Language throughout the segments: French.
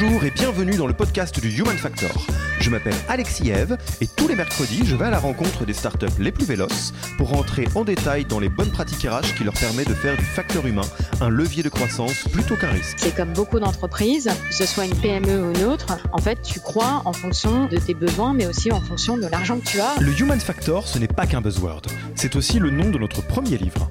Bonjour et bienvenue dans le podcast du Human Factor. Je m'appelle Alexis Eve et tous les mercredis, je vais à la rencontre des startups les plus véloces pour rentrer en détail dans les bonnes pratiques RH qui leur permettent de faire du facteur humain un levier de croissance plutôt qu'un risque. C'est comme beaucoup d'entreprises, que ce soit une PME ou une autre, en fait, tu crois en fonction de tes besoins, mais aussi en fonction de l'argent que tu as. Le Human Factor, ce n'est pas qu'un buzzword, c'est aussi le nom de notre premier livre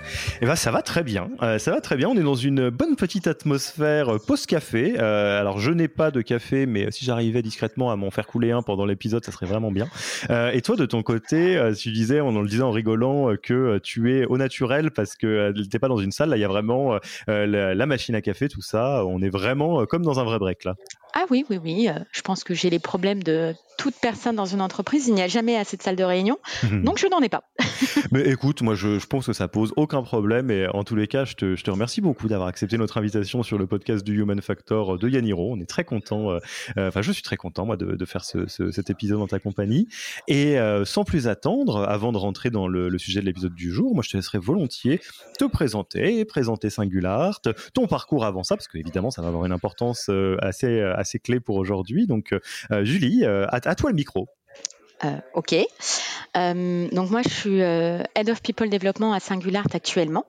Eh ben, ça va très bien. Euh, ça va très bien. On est dans une bonne petite atmosphère euh, post-café. Euh, alors, je n'ai pas de café, mais si j'arrivais discrètement à m'en faire couler un pendant l'épisode, ça serait vraiment bien. et toi, de ton côté, tu disais, on le disait en rigolant, que tu es au naturel parce que tu n'es pas dans une salle. Là, il y a vraiment la, la, machine à café, tout ça. On est vraiment comme dans un vrai break là. Ah oui, oui, oui. Je pense que j'ai les problèmes de toute personne dans une entreprise. Il n'y a jamais assez de salles de réunion. Donc, je n'en ai pas. mais écoute, moi, je, je pense que ça pose aucun problème. Et en tous les cas, je te, je te remercie beaucoup d'avoir accepté notre invitation sur le podcast du Human Factor de Yaniro. On est très content. Euh, euh, enfin, je suis très content, moi, de, de faire ce, ce, cet épisode dans ta compagnie. Et euh, sans plus attendre, avant de rentrer dans le, sujet de l'épisode du jour, moi, je te laisserai volontiers te présenter, présenter Singulart, ton parcours avant ça, parce que évidemment, ça va avoir une importance assez, assez clé pour aujourd'hui. Donc, Julie, à toi le micro. Euh, ok. Euh, donc moi, je suis euh, Head of People Development à Singulart actuellement.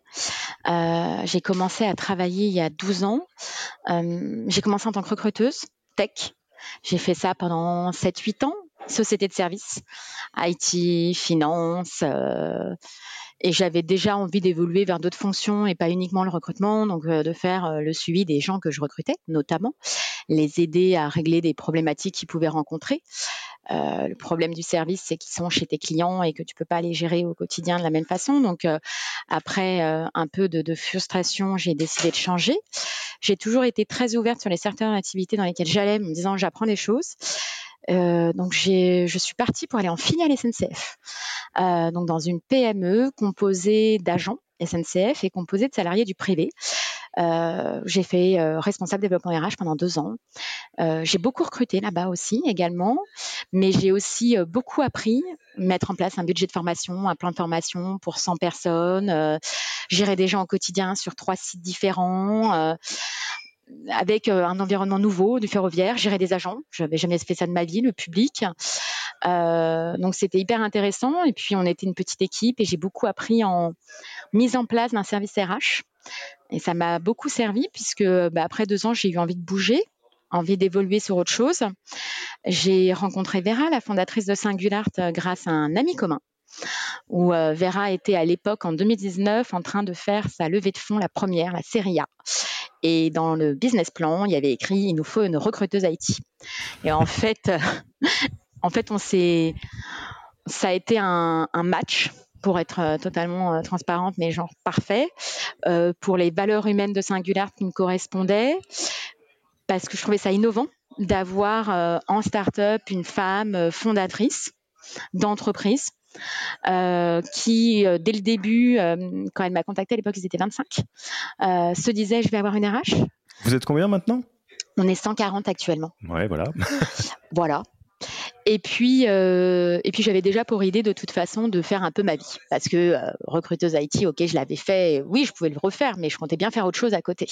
j'ai commencé à travailler il y a 12 ans. j'ai commencé en tant que recruteuse tech. J'ai fait ça pendant 7-8 ans. Société de services, IT, finance. Et j'avais déjà envie d'évoluer vers d'autres fonctions et pas uniquement le recrutement, donc de faire le suivi des gens que je recrutais, notamment, les aider à régler des problématiques qu'ils pouvaient rencontrer. Euh, le problème du service, c'est qu'ils sont chez tes clients et que tu peux pas les gérer au quotidien de la même façon. Donc, euh, après euh, un peu de, de frustration, j'ai décidé de changer. J'ai toujours été très ouverte sur les secteurs d'activité dans lesquels j'allais, me disant j'apprends des choses. Euh, donc je suis partie pour aller en filiale SNCF, euh, donc dans une PME composée d'agents SNCF et composée de salariés du privé. Euh, j'ai fait euh, responsable développement RH pendant deux ans. Euh, j'ai beaucoup recruté là-bas aussi également, mais j'ai aussi beaucoup appris, mettre en place un budget de formation, un plan de formation pour 100 personnes, gérer des gens au quotidien sur trois sites différents avec un environnement nouveau du ferroviaire, gérer des agents. Je n'avais jamais fait ça de ma vie, le public. Euh, donc c'était hyper intéressant. Et puis on était une petite équipe et j'ai beaucoup appris en mise en place d'un service RH. Et ça m'a beaucoup servi puisque bah, après deux ans, j'ai eu envie de bouger, envie d'évoluer sur autre chose. J'ai rencontré Vera, la fondatrice de Singulart, euh, grâce à un ami commun où euh, Vera était à l'époque en 2019 en train de faire sa levée de fonds, la première, la série A. Et dans le business plan, il y avait écrit il nous faut une recruteuse IT. Et en fait, en fait, on s'est, ça a été un, match pour être euh, totalement euh, transparente, mais genre parfait, euh, pour les valeurs humaines de Singular qui me correspondaient, parce que je trouvais ça innovant d'avoir en start-up une femme fondatrice d'entreprise. Qui, dès le début, quand elle m'a contacté à l'époque, ils étaient 25, se disait je vais avoir une RH. Vous êtes combien maintenant? On est 140 actuellement. Ouais, voilà. voilà. Et puis, euh, et puis j'avais déjà pour idée de toute façon de faire un peu ma vie, parce que euh, recruteuse IT, ok, je l'avais fait, oui, je pouvais le refaire, mais je comptais bien faire autre chose à côté.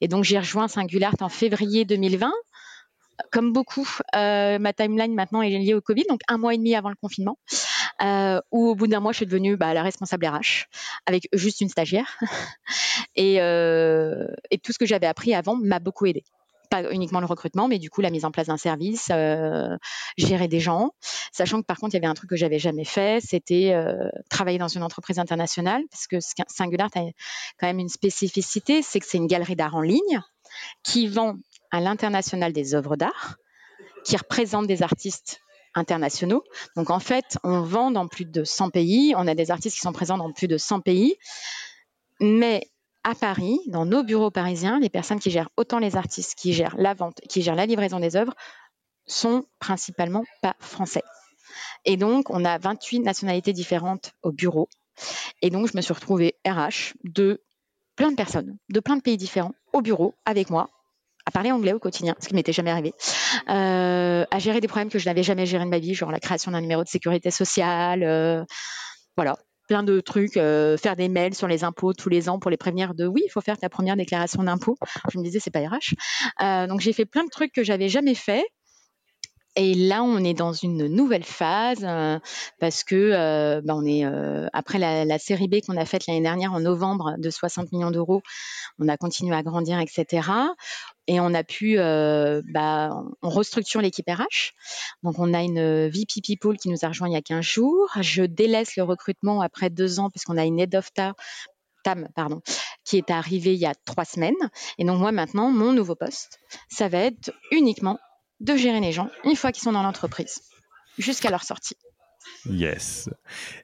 Et donc j'ai rejoint Singular en février 2020 comme beaucoup, euh, ma timeline maintenant est liée au Covid, donc un mois et demi avant le confinement, euh, où au bout d'un mois, je suis devenue bah, la responsable RH avec juste une stagiaire. et, euh, et, tout ce que j'avais appris avant m'a beaucoup aidé pas uniquement le recrutement, mais du coup la mise en place d'un service, euh, gérer des gens, sachant que par contre il y avait un truc que j'avais jamais fait, c'était travailler dans une entreprise internationale, parce que Singular a quand même une spécificité, c'est que c'est une galerie d'art en ligne qui vend à l'international des œuvres d'art, qui représente des artistes internationaux. Donc en fait, on vend dans plus de 100 pays, on a des artistes qui sont présents dans plus de 100 pays, mais à Paris, dans nos bureaux parisiens, les personnes qui gèrent autant les artistes, qui gèrent la vente, qui gèrent la livraison des œuvres, sont principalement pas français. Et donc, on a 28 nationalités différentes au bureau. Et donc, je me suis retrouvée RH de plein de personnes, de plein de pays différents, au bureau, avec moi, à parler anglais au quotidien, ce qui m'était jamais arrivé, euh, à gérer des problèmes que je n'avais jamais gérés de ma vie, genre la création d'un numéro de sécurité sociale, euh, voilà, plein de trucs, euh, faire des mails sur les impôts tous les ans pour les prévenir de oui, il faut faire ta première déclaration d'impôt. Je me disais, c'est pas RH. Donc j'ai fait plein de trucs que j'avais jamais fait. Et là, on est dans une nouvelle phase euh, parce que bah, on est après la, la, série B qu'on a faite l'année dernière en novembre de 60 millions d'euros, on a continué à grandir, etc et on a pu, euh, bah, on restructure l'équipe RH. Donc, on a une VP People qui nous a rejoint il y a 15 jours. Je délaisse le recrutement après deux ans puisqu'on a une Head of TAM, pardon, qui est arrivée il y a trois semaines. Et donc, moi, maintenant, mon nouveau poste, ça va être uniquement de gérer les gens une fois qu'ils sont dans l'entreprise jusqu'à leur sortie. Yes.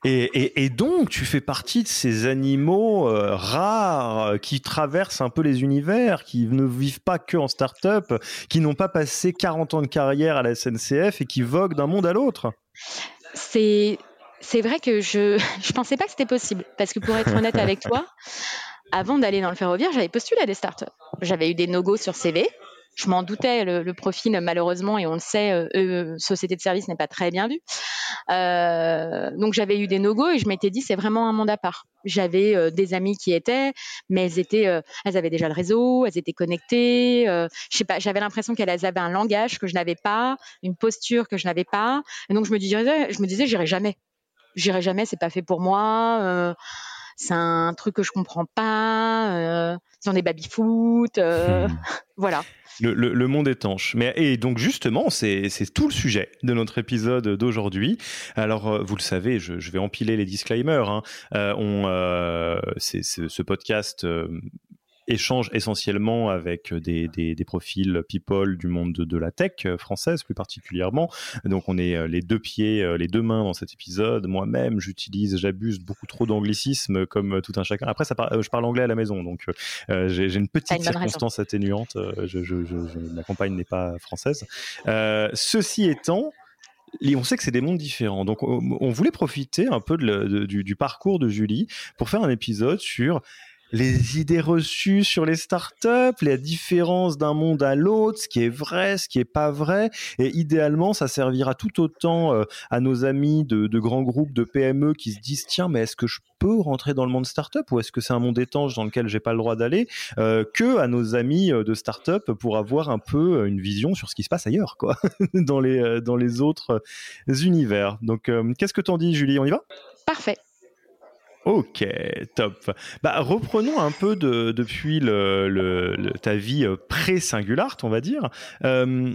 Et, donc, tu fais partie de ces animaux euh, rares euh, qui traversent un peu les univers, qui ne vivent pas que en start-up, qui n'ont pas passé 40 ans de carrière à la SNCF et qui voguent d'un monde à l'autre? C'est c'est vrai que je je pensais pas que c'était possible parce que pour être honnête avec toi, avant d'aller dans le ferroviaire, j'avais postulé à des startups. J'avais eu des no-go sur CV je m'en doutais, le, profil malheureusement, et on le sait, euh, euh, société de service n'est pas très bien vu. Euh, donc j'avais eu des no-go et je m'étais dit c'est vraiment un monde à part. J'avais des amis qui étaient, mais elles étaient, elles avaient déjà le réseau, elles étaient connectées. je sais pas, j'avais l'impression qu'elles avaient un langage que je n'avais pas, une posture que je n'avais pas. Donc je me disais, je me disais, j'irai jamais, j'irai jamais, c'est pas fait pour moi c'est un truc que je comprends pas. Euh, ils ont des baby foot, euh, hmm. voilà. Le, monde étanche. Mais et donc justement, c'est tout le sujet de notre épisode d'aujourd'hui. Alors euh, vous le savez, je, vais empiler les disclaimers. Hein. on, c'est ce podcast échange essentiellement avec des, des, des, profils people du monde de, de, la tech euh, française plus particulièrement. Donc on est euh, les deux pieds, euh, les deux mains dans cet épisode. Moi-même, j'utilise, j'abuse beaucoup trop d'anglicisme comme tout un chacun. Après, ça je parle anglais à la maison, donc j'ai une petite circonstance atténuante. Je, je, je, ma compagne n'est pas française. Euh, ceci étant, on sait que c'est des mondes différents. Donc, on, voulait profiter un peu de, du, du, parcours de Julie pour faire un épisode sur les idées reçues sur les startups, la différence d'un monde à l'autre, ce qui est vrai, ce qui est pas vrai. Et idéalement, ça servira tout autant euh, à nos amis de, grands groupes de PME qui se disent tiens, mais est-ce que je peux rentrer dans le monde startup ou est-ce que c'est un monde étanche dans lequel j'ai pas le droit d'aller euh, que à nos amis euh, de startup pour avoir un peu une vision sur ce qui se passe ailleurs, quoi, dans les dans les autres univers. Donc, qu'est-ce que t'en dis, Julie? On y va? Parfait. Ok, top. Bah, reprenons un peu de, depuis ta vie euh, pré-Singulart, on va dire. Euh,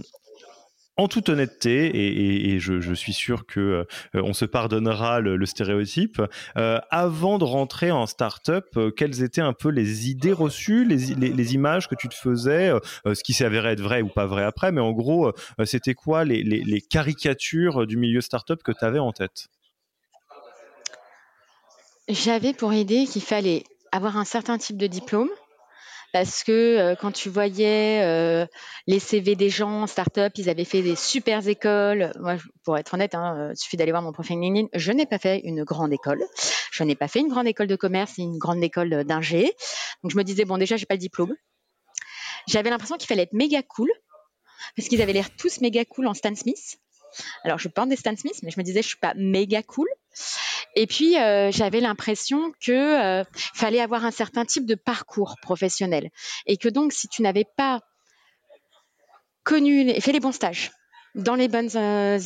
en toute honnêteté, et, je, suis sûr que euh, on se pardonnera le, stéréotype, avant de rentrer en start-up, quelles étaient un peu les idées reçues, les, images que tu te faisais, ce qui s'avérait être vrai ou pas vrai après, mais en gros, c'était quoi les, les, caricatures du milieu start-up que tu avais en tête? J'avais pour idée qu'il fallait avoir un certain type de diplôme parce que euh, quand tu voyais euh, les CV des gens en start-up, ils avaient fait des super écoles. Moi, pour être honnête, hein, il suffit d'aller voir mon profil LinkedIn. Je n'ai pas fait une grande école. Je n'ai pas fait une grande école de commerce et une grande école d'ingé. Donc je me disais bon, déjà, j'ai pas le diplôme. J'avais l'impression qu'il fallait être méga cool parce qu'ils avaient l'air tous méga cool en Stan Smith. Alors je porte des Stan Smith, mais je me disais je suis pas méga cool. Et puis, euh, j'avais l'impression que fallait avoir un certain type de parcours professionnel. Et que donc, si tu n'avais pas connu, fait les bons stages, dans les bonnes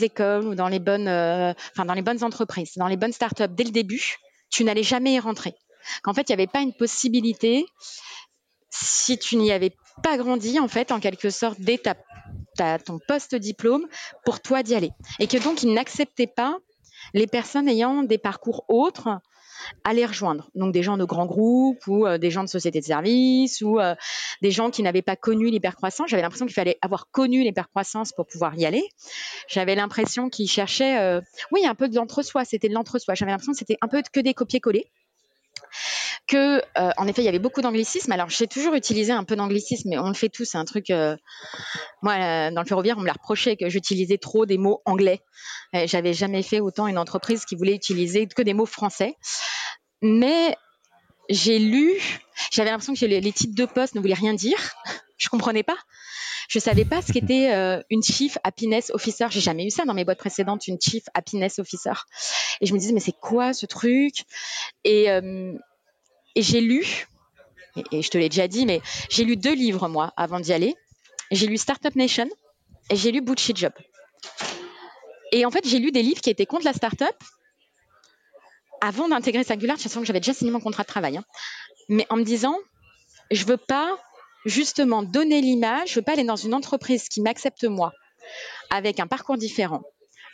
écoles ou dans les bonnes, enfin dans les bonnes entreprises, dans les bonnes startups dès le début, tu n'allais jamais y rentrer. Qu'en fait, il n'y avait pas une possibilité si tu n'y avais pas grandi, en fait, en quelque sorte, dès ton post-diplôme, pour toi d'y aller. Et que donc, ils n'acceptaient pas les personnes ayant des parcours autres à les rejoindre. Donc des gens de grands groupes ou euh, des gens de sociétés de services ou euh, des gens qui n'avaient pas connu l'hypercroissance. J'avais l'impression qu'il fallait avoir connu l'hypercroissance pour pouvoir y aller. J'avais l'impression qu'ils cherchaient, euh, oui, un peu de l'entre-soi. C'était de l'entre-soi. J'avais l'impression que c'était un peu que des copier-coller que, euh, en effet, il y avait beaucoup d'anglicisme. Alors, j'ai toujours utilisé un peu d'anglicisme, mais on le fait tous. C'est un truc. Euh, moi, euh, dans le ferroviaire, on me l'a reproché que j'utilisais trop des mots anglais. J'avais jamais fait autant une entreprise qui voulait utiliser que des mots français. Mais j'ai lu, j'avais l'impression que les, les, titres de poste ne voulaient rien dire. Je comprenais pas. Je savais pas ce qu'était une Chief Happiness Officer. J'ai jamais eu ça dans mes boîtes précédentes, une Chief Happiness Officer. Et je me disais, mais c'est quoi ce truc? Et et j'ai lu, et, je te l'ai déjà dit, mais j'ai lu deux livres, moi, avant d'y aller. J'ai lu Startup Nation et j'ai lu Bullshit Job. Et en fait, j'ai lu des livres qui étaient contre la startup avant d'intégrer Singular, de toute façon j'avais déjà signé mon contrat de travail. Hein. Mais en me disant, je veux pas justement donner l'image, je veux pas aller dans une entreprise qui m'accepte moi, avec un parcours différent,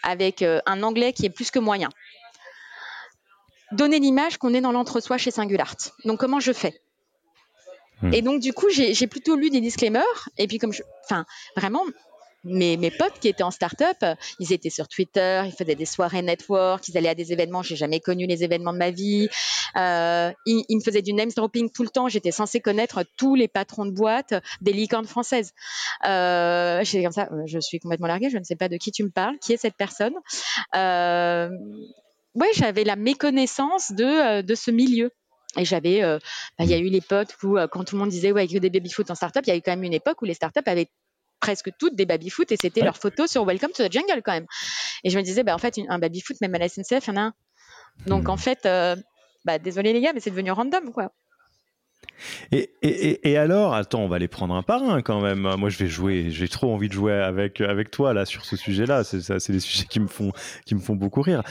avec euh, un anglais qui est plus que moyen, donner l'image qu'on est dans l'entre-soi chez Singulart. Donc comment je fais? Hmm. Et donc du coup, j'ai plutôt lu des disclaimers. Et puis comme je, enfin, vraiment, mes, mes potes qui étaient en start-up, ils étaient sur Twitter, ils faisaient des soirées network, ils allaient à des événements. J'ai jamais connu les événements de ma vie. Euh, ils, me faisaient du name dropping tout le temps. J'étais censée connaître tous les patrons de boîtes des licornes françaises. Euh, J'étais comme ça, je suis complètement larguée. Je ne sais pas de qui tu me parles. Qui est cette personne? Euh, ouais, j'avais la méconnaissance de, euh, de ce milieu. Et j'avais, euh, bah, il y a eu l'époque où, euh, quand tout le monde disait, ouais, que des baby-foot en startup, il y a eu quand même une époque où les startups avaient presque toutes des baby-foot et c'était leur photo sur Welcome to the Jungle quand même. Et je me disais, bah, en fait, un baby-foot, même à la SNCF, il y en a un. Donc, en fait, bah, désolé les gars, mais c'est devenu random, quoi. Et, et, et, alors, attends, on va les prendre un par un quand même. Moi, je vais jouer. J'ai trop envie de jouer avec avec toi là sur ce sujet-là. C'est des sujets qui me font qui me font beaucoup rire.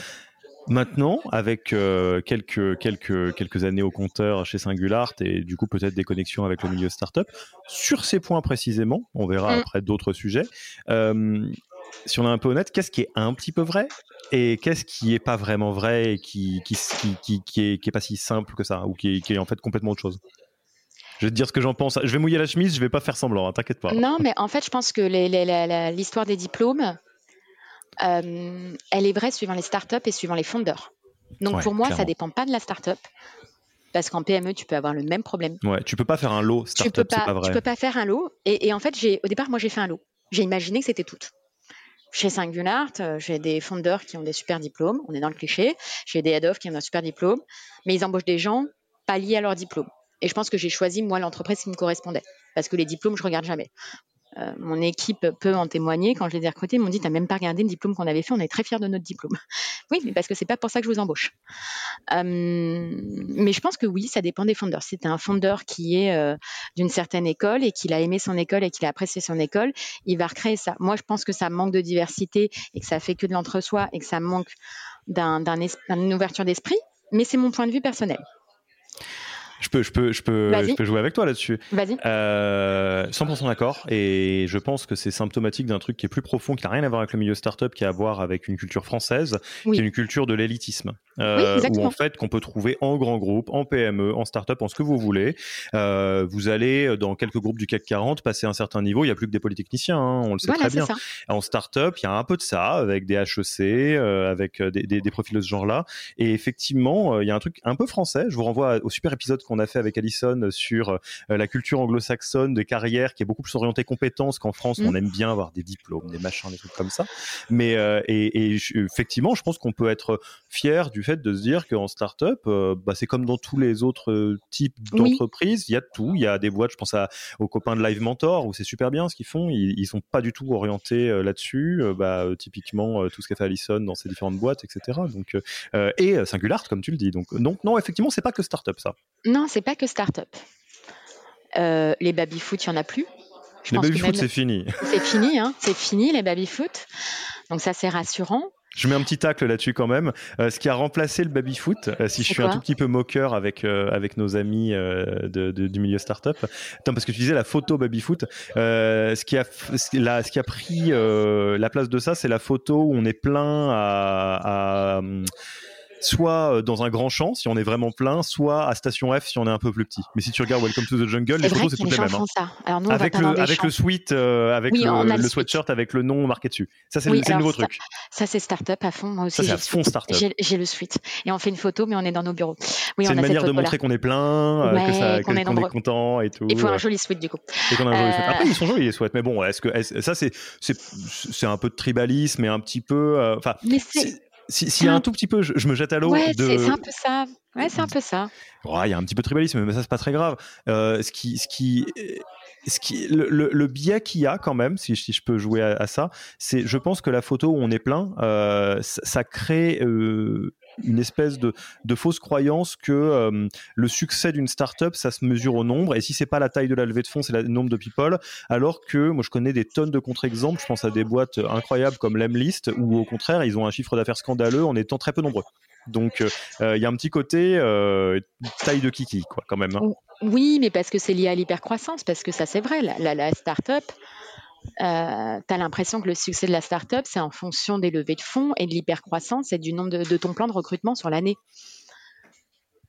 Maintenant, avec euh, quelques, quelques, quelques années au compteur chez Singulart et du coup peut-être des connexions avec le milieu startup, sur ces points précisément, on verra mm. après d'autres sujets, euh, si on est un peu honnête, qu'est-ce qui est un petit peu vrai et qu'est-ce qui est pas vraiment vrai et qui, qui, qui, qui, est, qui est pas si simple que ça ou qui qui est en fait complètement autre chose? Je vais te dire ce que j'en pense. Je vais mouiller la chemise, je vais pas faire semblant, hein, t'inquiète pas. Non, mais en fait, je pense que l'histoire des diplômes, elle est vraie suivant les startups et suivant les fondeurs. Donc pour moi, ça ça dépend pas de la startup. Parce qu'en PME, tu peux avoir le même problème. Ouais, tu peux pas faire un lot startup, c'est pas vrai. Tu peux pas faire un lot. Et, en fait, au départ, moi, j'ai fait un lot. J'ai imaginé que c'était tout. Chez Singular, euh, j'ai des fondeurs qui ont des super diplômes. On est dans le cliché. J'ai des head-off qui ont un super diplôme. Mais ils embauchent des gens pas liés à leur diplôme. Et je pense que j'ai choisi, moi, l'entreprise qui me correspondait. Parce que les diplômes, je regarde jamais. Euh, mon équipe peut en témoigner. Quand je les ai recrutés, ils m'ont dit, t'as même pas regardé le diplôme qu'on avait fait, on est très fiers de notre diplôme. oui, mais parce que c'est pas pour ça que je vous embauche. Euh, mais je pense que oui, ça dépend des fondeurs. Si un fondeur qui est euh, d'une certaine école et qu'il a aimé son école et qu'il a apprécié son école, il va recréer ça. Moi, je pense que ça manque de diversité et que ça fait que de l'entre-soi et que ça manque d'une ouverture d'esprit, mais c'est mon point de vue personnel. Je peux, je peux, je peux, je peux jouer avec toi là-dessus. Vas-y. Euh, 100% d'accord. Et je pense que c'est symptomatique d'un truc qui est plus profond, qui n'a rien à voir avec le milieu startup, qui a à voir avec une culture française, qui est une culture de l'élitisme. Euh, où en fait qu'on peut trouver en grand groupe, en PME, en startup, en ce que vous voulez. Euh, vous allez dans quelques groupes du CAC 40 passer un certain niveau. Il n'y a plus que des polytechniciens, hein, on le sait très bien. Ça. En startup, il y a un peu de ça avec des HEC, euh, avec des, des, des, profils de ce genre-là. Et effectivement, euh, il y a un truc un peu français. Je vous renvoie au super épisode qu'on a fait avec Alison sur la culture anglo-saxonne de carrière qui est beaucoup plus orientée compétences qu'en France, mmh. on aime bien avoir des diplômes, des machins, des trucs comme ça. Mais et, effectivement, je pense qu'on peut être fier du fait de se dire qu'en startup, bah, c'est comme dans tous les autres types d'entreprises, il y a tout. Il y a des boîtes, je pense à, aux copains de Live Mentor où c'est super bien ce qu'ils font. Ils, ils sont pas du tout orientés là-dessus. bah, typiquement tout ce qu'a fait Alison dans ses différentes boîtes, etc. Donc et Singular, comme tu le dis. Donc, donc non, effectivement, c'est pas que startup ça. Non, c'est pas que startup. Euh, les baby-foot, il n'y en a plus. les baby-foot, c'est fini. C'est fini, hein c'est fini les baby-foot. Donc ça, c'est rassurant. Je mets un petit tacle là-dessus quand même. Euh, ce qui a remplacé le baby-foot, euh, si je suis un tout petit peu moqueur avec, avec nos amis de, du milieu startup, Attends, parce que tu disais la photo baby-foot, ce, qui a, ce qui a pris la place de ça, c'est la photo où on est plein à, à soit euh, dans un grand champ si on est vraiment plein, soit à Station F si on est un peu plus petit. Mais si tu regardes Welcome to the Jungle, les photos c'est toutes les mêmes. Hein. avec le, avec le suite, euh, avec le, sweatshirt avec le nom marqué dessus. Ça c'est le, nouveau truc. Ça c'est startup à fond. Moi aussi. Ça c'est à fond startup. J'ai le suite et on fait une photo mais on est dans nos bureaux. Oui, c'est une manière de montrer qu'on est plein, euh, qu'on est, content et tout. Il faut un joli sweat du coup. Sweat. Après ils sont jolis les sweats, mais bon, est-ce que ça c'est c'est un peu de tribalisme et un petit peu. Enfin. S'il y a un tout petit peu, je, me jette à l'eau. Ouais, c'est un peu ça. Ouais, c'est un peu ça. Il y a un petit peu de tribalisme, mais ça, c'est pas très grave. Euh, ce qui, ce qui, ce qui, le, le, biais qu'il y a quand même, si, si je peux jouer à, ça, c'est, je pense que la photo où on est plein, euh, ça, crée euh, une espèce de, de, fausse croyance que euh, le succès d'une startup, ça se mesure au nombre. Et si c'est pas la taille de la levée de fonds, c'est le nombre de people. Alors que moi, je connais des tonnes de contre-exemples. Je pense à des boîtes incroyables comme l'Emlist, où au contraire, ils ont un chiffre d'affaires scandaleux en étant très peu nombreux. Donc, euh, il y a un petit côté euh, taille de kiki, quoi, quand même. Hein. Oui, mais parce que c'est lié à l'hypercroissance, parce que ça, c'est vrai. La, la, startup, euh, tu as l'impression que le succès de la startup, c'est en fonction des levées de fonds et de l'hypercroissance et du nombre de, ton plan de recrutement sur l'année.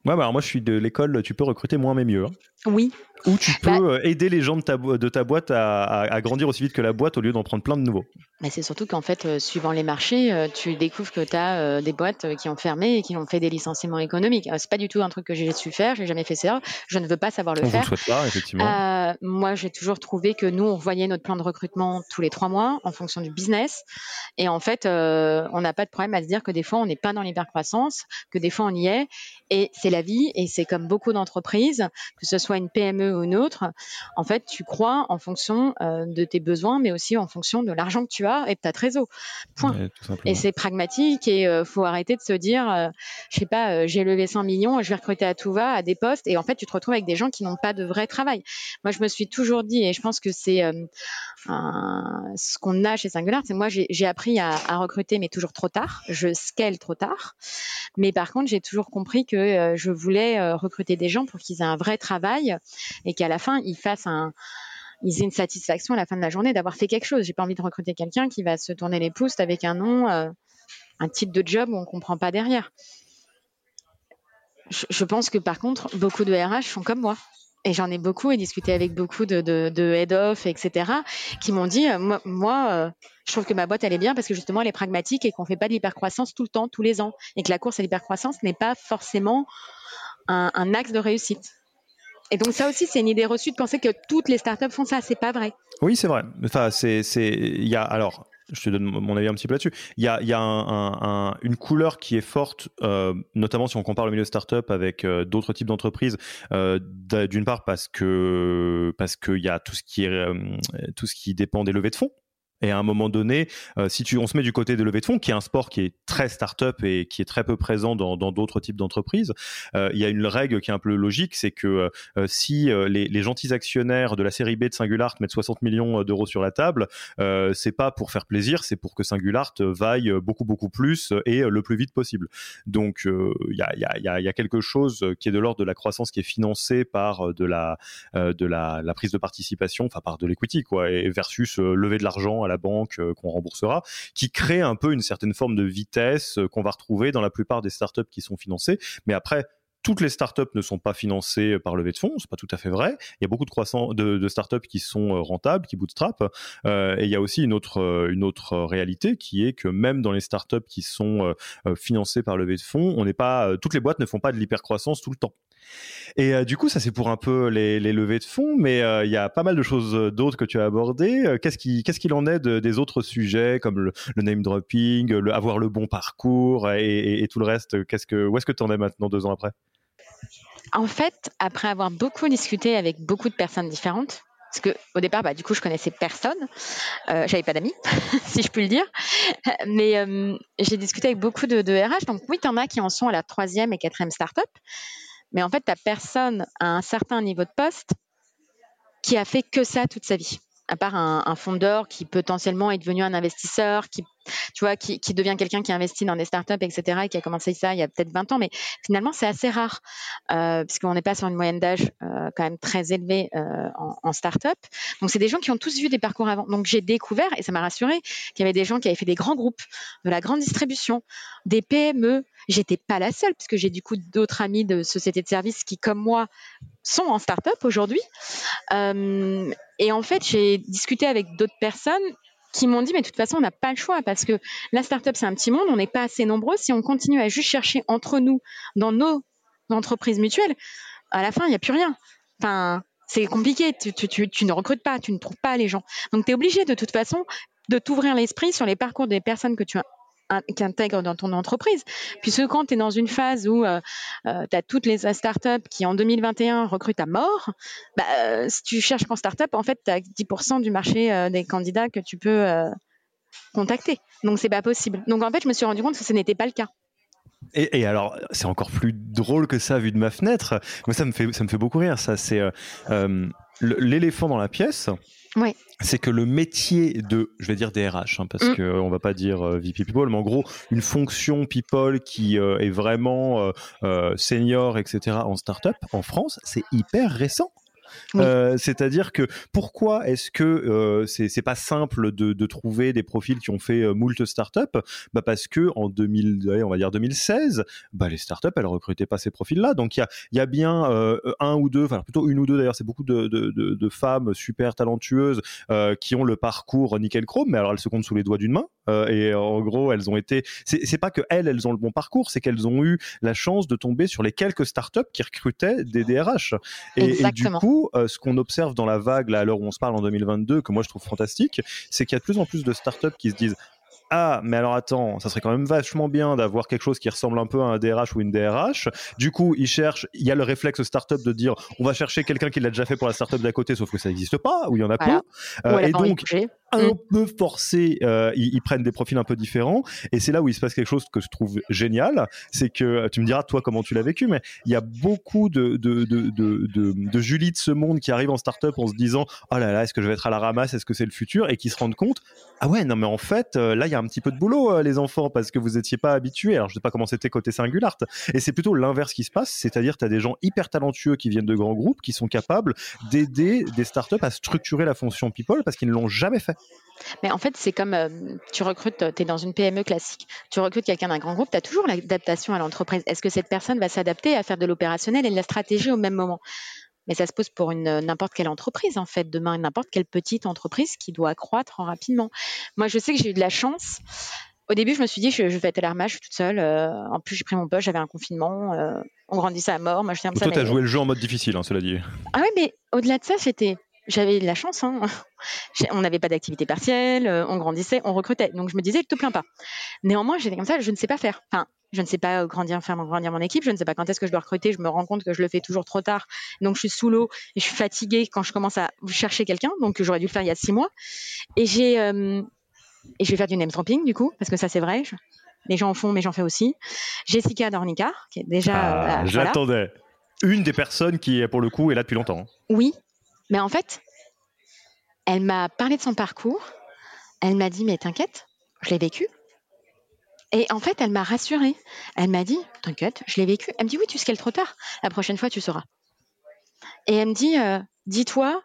Ouais, bah alors moi je suis de l'école, tu peux recruter moins mais mieux. Hein. Oui, ou tu peux bah euh, aider les gens de ta, de ta boîte à, grandir aussi vite que la boîte au lieu d'en prendre plein de nouveaux. C'est surtout qu'en fait, euh, suivant les marchés, euh, tu découvres que tu as des boîtes qui ont fermé et qui ont fait des licenciements économiques. c'est pas du tout un truc que j'ai su faire, j'ai jamais fait ça, je ne veux pas savoir le on faire. Pas, effectivement. moi, j'ai toujours trouvé que nous, on voyait notre plan de recrutement tous les trois mois en fonction du business. Et en fait, on n'a pas de problème à se dire que des fois, on n'est pas dans l'hypercroissance, que des fois, on y est. Et c'est la vie, et c'est comme beaucoup d'entreprises, que ce soit une PME ou une autre, en fait, tu crois en fonction euh, de tes besoins, mais aussi en fonction de l'argent que tu as et de ta trésor. Point. et c'est pragmatique et euh, faut arrêter de se dire, euh, je sais pas, j'ai levé 100 millions, je vais recruter à tout va à des postes, et en fait, tu te retrouves avec des gens qui n'ont pas de vrai travail. Moi, je me suis toujours dit, et je pense que c'est ce qu'on a chez Singular, c'est moi, j'ai appris à, à, recruter, mais toujours trop tard. Je scale trop tard. Mais par contre, j'ai toujours compris que je voulais recruter des gens pour qu'ils aient un vrai travail et qu'à la fin, ils fassent un, ils aient une satisfaction à la fin de la journée d'avoir fait quelque chose. J'ai pas envie de recruter quelqu'un qui va se tourner les pouces avec un nom, euh, un type de job où on comprend pas derrière. Je, pense que par contre, beaucoup de RH font comme moi. Et j'en ai beaucoup et discuté avec beaucoup de, head-off, etc., qui m'ont dit, euh, moi, euh, je trouve que ma boîte, elle est bien parce que justement, elle est pragmatique et qu'on fait pas de l'hypercroissance tout le temps, tous les ans. Et que la course à l'hypercroissance n'est pas forcément un axe de réussite. Et donc ça aussi, c'est une idée reçue de penser que toutes les startups font ça. C'est pas vrai. Oui, c'est vrai. Enfin, c'est, c'est, il y a alors. Je te donne mon avis un petit peu là-dessus. Il y a, y a un, une couleur qui est forte, euh, notamment si on compare le milieu startup avec euh, d'autres types d'entreprises. Euh, d'une part parce que parce qu'il y a tout ce qui est tout ce qui dépend des levées de fonds. Et à un moment donné, euh, si tu, on se met du côté de levée de fonds, qui est un sport qui est très start-up et qui est très peu présent dans d'autres types d'entreprises, euh, il y a une règle qui est un peu logique, c'est que euh, si les, gentils actionnaires de la série B de Singulart mettent 60 millions d'euros sur la table, c'est pas pour faire plaisir, c'est pour que Singulart vaille beaucoup beaucoup plus et le plus vite possible. Donc il y a, quelque chose qui est de l'ordre de la croissance qui est financée par de la de la, prise de participation, enfin par de l'equity quoi, et versus lever de l'argent à la banque euh, qu'on remboursera, qui crée un peu une certaine forme de vitesse euh, qu'on va retrouver dans la plupart des startups qui sont financées. Mais après, toutes les startups ne sont pas financées par levée de fonds, c'est pas tout à fait vrai. Il y a beaucoup de croissants de, startups qui sont euh, rentables, qui bootstrap. Euh, et il y a aussi une autre une autre réalité qui est que même dans les startups qui sont financées par levée de fonds, on n'est pas toutes les boîtes ne font pas de l'hypercroissance tout le temps. Et euh, du coup, ça c'est pour un peu les, levées de fonds, mais euh, il y a pas mal de choses d'autres que tu as abordées. Qu'est-ce qu'il ce qu'il en est des autres sujets comme le, name dropping, avoir le bon parcours et, tout le reste? Où est-ce que tu en es maintenant deux ans après? En fait, après avoir beaucoup discuté avec beaucoup de personnes différentes, parce que au départ, bah, du coup, je connaissais personne. Euh, j'avais pas d'amis, si je puis le dire. Mais euh, j'ai discuté avec beaucoup de, RH. Donc oui, tu en as qui en sont à la troisième et quatrième startup. Mais en fait, tu personne à un certain niveau de poste qui a fait que ça toute sa vie. À part un, fondeur qui potentiellement est devenu un investisseur, qui, tu vois, qui, devient quelqu'un qui investit dans des startups, etc., et qui a commencé ça il y a peut-être 20 ans, mais finalement, c'est assez rare, euh, puisqu'on n'est pas sur une moyenne d'âge euh, quand même très élevée euh, en, startup. Donc, c'est des gens qui ont tous vu des parcours avant. Donc, j'ai découvert, et ça m'a rassuré, qu'il y avait des gens qui avaient fait des grands groupes, de la grande distribution, des PME. J'étais pas la seule, puisque j'ai du coup d'autres amis de sociétés de services qui, comme moi, sont en start-up aujourd'hui. Euh, et en fait, j'ai discuté avec d'autres personnes qui m'ont dit, mais de toute façon, on n'a pas le choix parce que la start-up, c'est un petit monde, on n'est pas assez nombreux. Si on continue à juste chercher entre nous, dans nos entreprises mutuelles, à la fin, il n'y a plus rien. Enfin, c'est compliqué. Tu, ne recrutes pas, tu ne trouves pas les gens. Donc, tu es obligé de toute façon de t'ouvrir l'esprit sur les parcours des personnes que tu as qui intègre dans ton entreprise. Puisque quand tu es dans une phase où euh, euh, tu as toutes les startups qui en 2021 recrutent à mort, bah, euh, si tu cherches qu'en startup, en fait, tu as 10% du marché des candidats que tu peux contacter. Donc, c'est pas possible. Donc, en fait, je me suis rendu compte que ce n'était pas le cas. Et, alors, c'est encore plus drôle que ça vu de ma fenêtre. Moi, ça me fait, ça me fait beaucoup rire. Ça, c'est l'éléphant dans la pièce. C'est que le métier de, je vais dire des RH, hein, parce mm. qu'on on va pas dire euh, VP People, mais en gros, une fonction People qui euh, est vraiment euh, senior, etc. en startup, en France, c'est hyper récent. Euh, c'est-à-dire que pourquoi est-ce que euh, c'est pas simple de, trouver des profils qui ont fait euh, moult startups? Bah Parce que en 2000, on va dire 2016, bah les startups elles recrutaient pas ces profils-là. Donc il y a, bien un ou deux, enfin plutôt une ou deux d'ailleurs, c'est beaucoup de, femmes super talentueuses qui ont le parcours nickel chrome, mais alors elles se comptent sous les doigts d'une main. et en gros, elles ont été. C'est pas que elles, elles ont le bon parcours, c'est qu'elles ont eu la chance de tomber sur les quelques startups qui recrutaient des DRH. Et, et du coup, euh, ce qu'on observe dans la vague, là, à l'heure où on se parle en 2022, que moi je trouve fantastique, c'est qu'il y a de plus en plus de startups qui se disent ah, mais alors attends, ça serait quand même vachement bien d'avoir quelque chose qui ressemble un peu à un DRH ou une DRH. Du coup, ils cherchent, il y a le réflexe startup de dire, on va chercher quelqu'un qui l'a déjà fait pour la startup d'à côté, sauf que ça n'existe pas, ou il y en a pas. Euh, et donc, un mm. peu forcé, euh, ils, prennent des profils un peu différents. Et c'est là où il se passe quelque chose que je trouve génial. C'est que tu me diras, toi, comment tu l'as vécu, mais il y a beaucoup de, de, de, de, de Julie de ce monde qui arrivent en startup en se disant, oh là là, est-ce que je vais être à la ramasse? Est-ce que c'est le futur Et qui se rendent compte, ah ouais, non, mais en fait, euh, là, il y a un petit peu de boulot, euh, les enfants, parce que vous étiez pas habitués. Alors, je sais pas comment c'était côté Singular. Et c'est plutôt l'inverse qui se passe. C'est-à-dire, tu as des gens hyper talentueux qui viennent de grands groupes, qui sont capables d'aider des startups à structurer la fonction people parce qu'ils ne l'ont jamais fait. Mais en fait, c'est comme euh, tu recrutes, tu es dans une PME classique, tu recrutes quelqu'un d'un grand groupe, tu as toujours l'adaptation à l'entreprise. Est-ce que cette personne va s'adapter à faire de l'opérationnel et de la stratégie au même moment? Mais ça se pose pour une n'importe quelle entreprise en fait demain n'importe quelle petite entreprise qui doit croître rapidement. Moi je sais que j'ai eu de la chance. Au début je me suis dit je, vais être à l'armage toute seule euh, en plus j'ai pris mon poste j'avais un confinement euh, on grandissait à mort moi je ça toi tu as joué le jeu en mode difficile hein, cela dit. Ah oui mais au-delà de ça c'était j'avais de la chance. Hein. On n'avait pas d'activité partielle, euh, on grandissait, on recrutait. Donc je me disais, je te plains pas. Néanmoins, j'étais comme ça, je ne sais pas faire. Enfin, je ne sais pas grandir, faire grandir mon équipe. Je ne sais pas quand est-ce que je dois recruter. Je me rends compte que je le fais toujours trop tard. Donc je suis sous l'eau et je suis fatiguée quand je commence à chercher quelqu'un. Donc j'aurais dû le faire il y a six mois. Et j'ai euh, et je vais faire du name dropping du coup parce que ça c'est vrai. Les gens en font, mais j'en fais aussi. Jessica Dornica, qui est déjà. Ah, euh, J'attendais. Une des personnes qui, pour le coup, est là depuis longtemps. Oui, mais en fait, elle m'a parlé de son parcours. Elle m'a dit, mais t'inquiète, je l'ai vécu. Et en fait, elle m'a rassurée. Elle m'a dit, t'inquiète, je l'ai vécu. Elle me dit, oui, tu scales trop tard. La prochaine fois, tu sauras. Et elle me dit, euh, dis-toi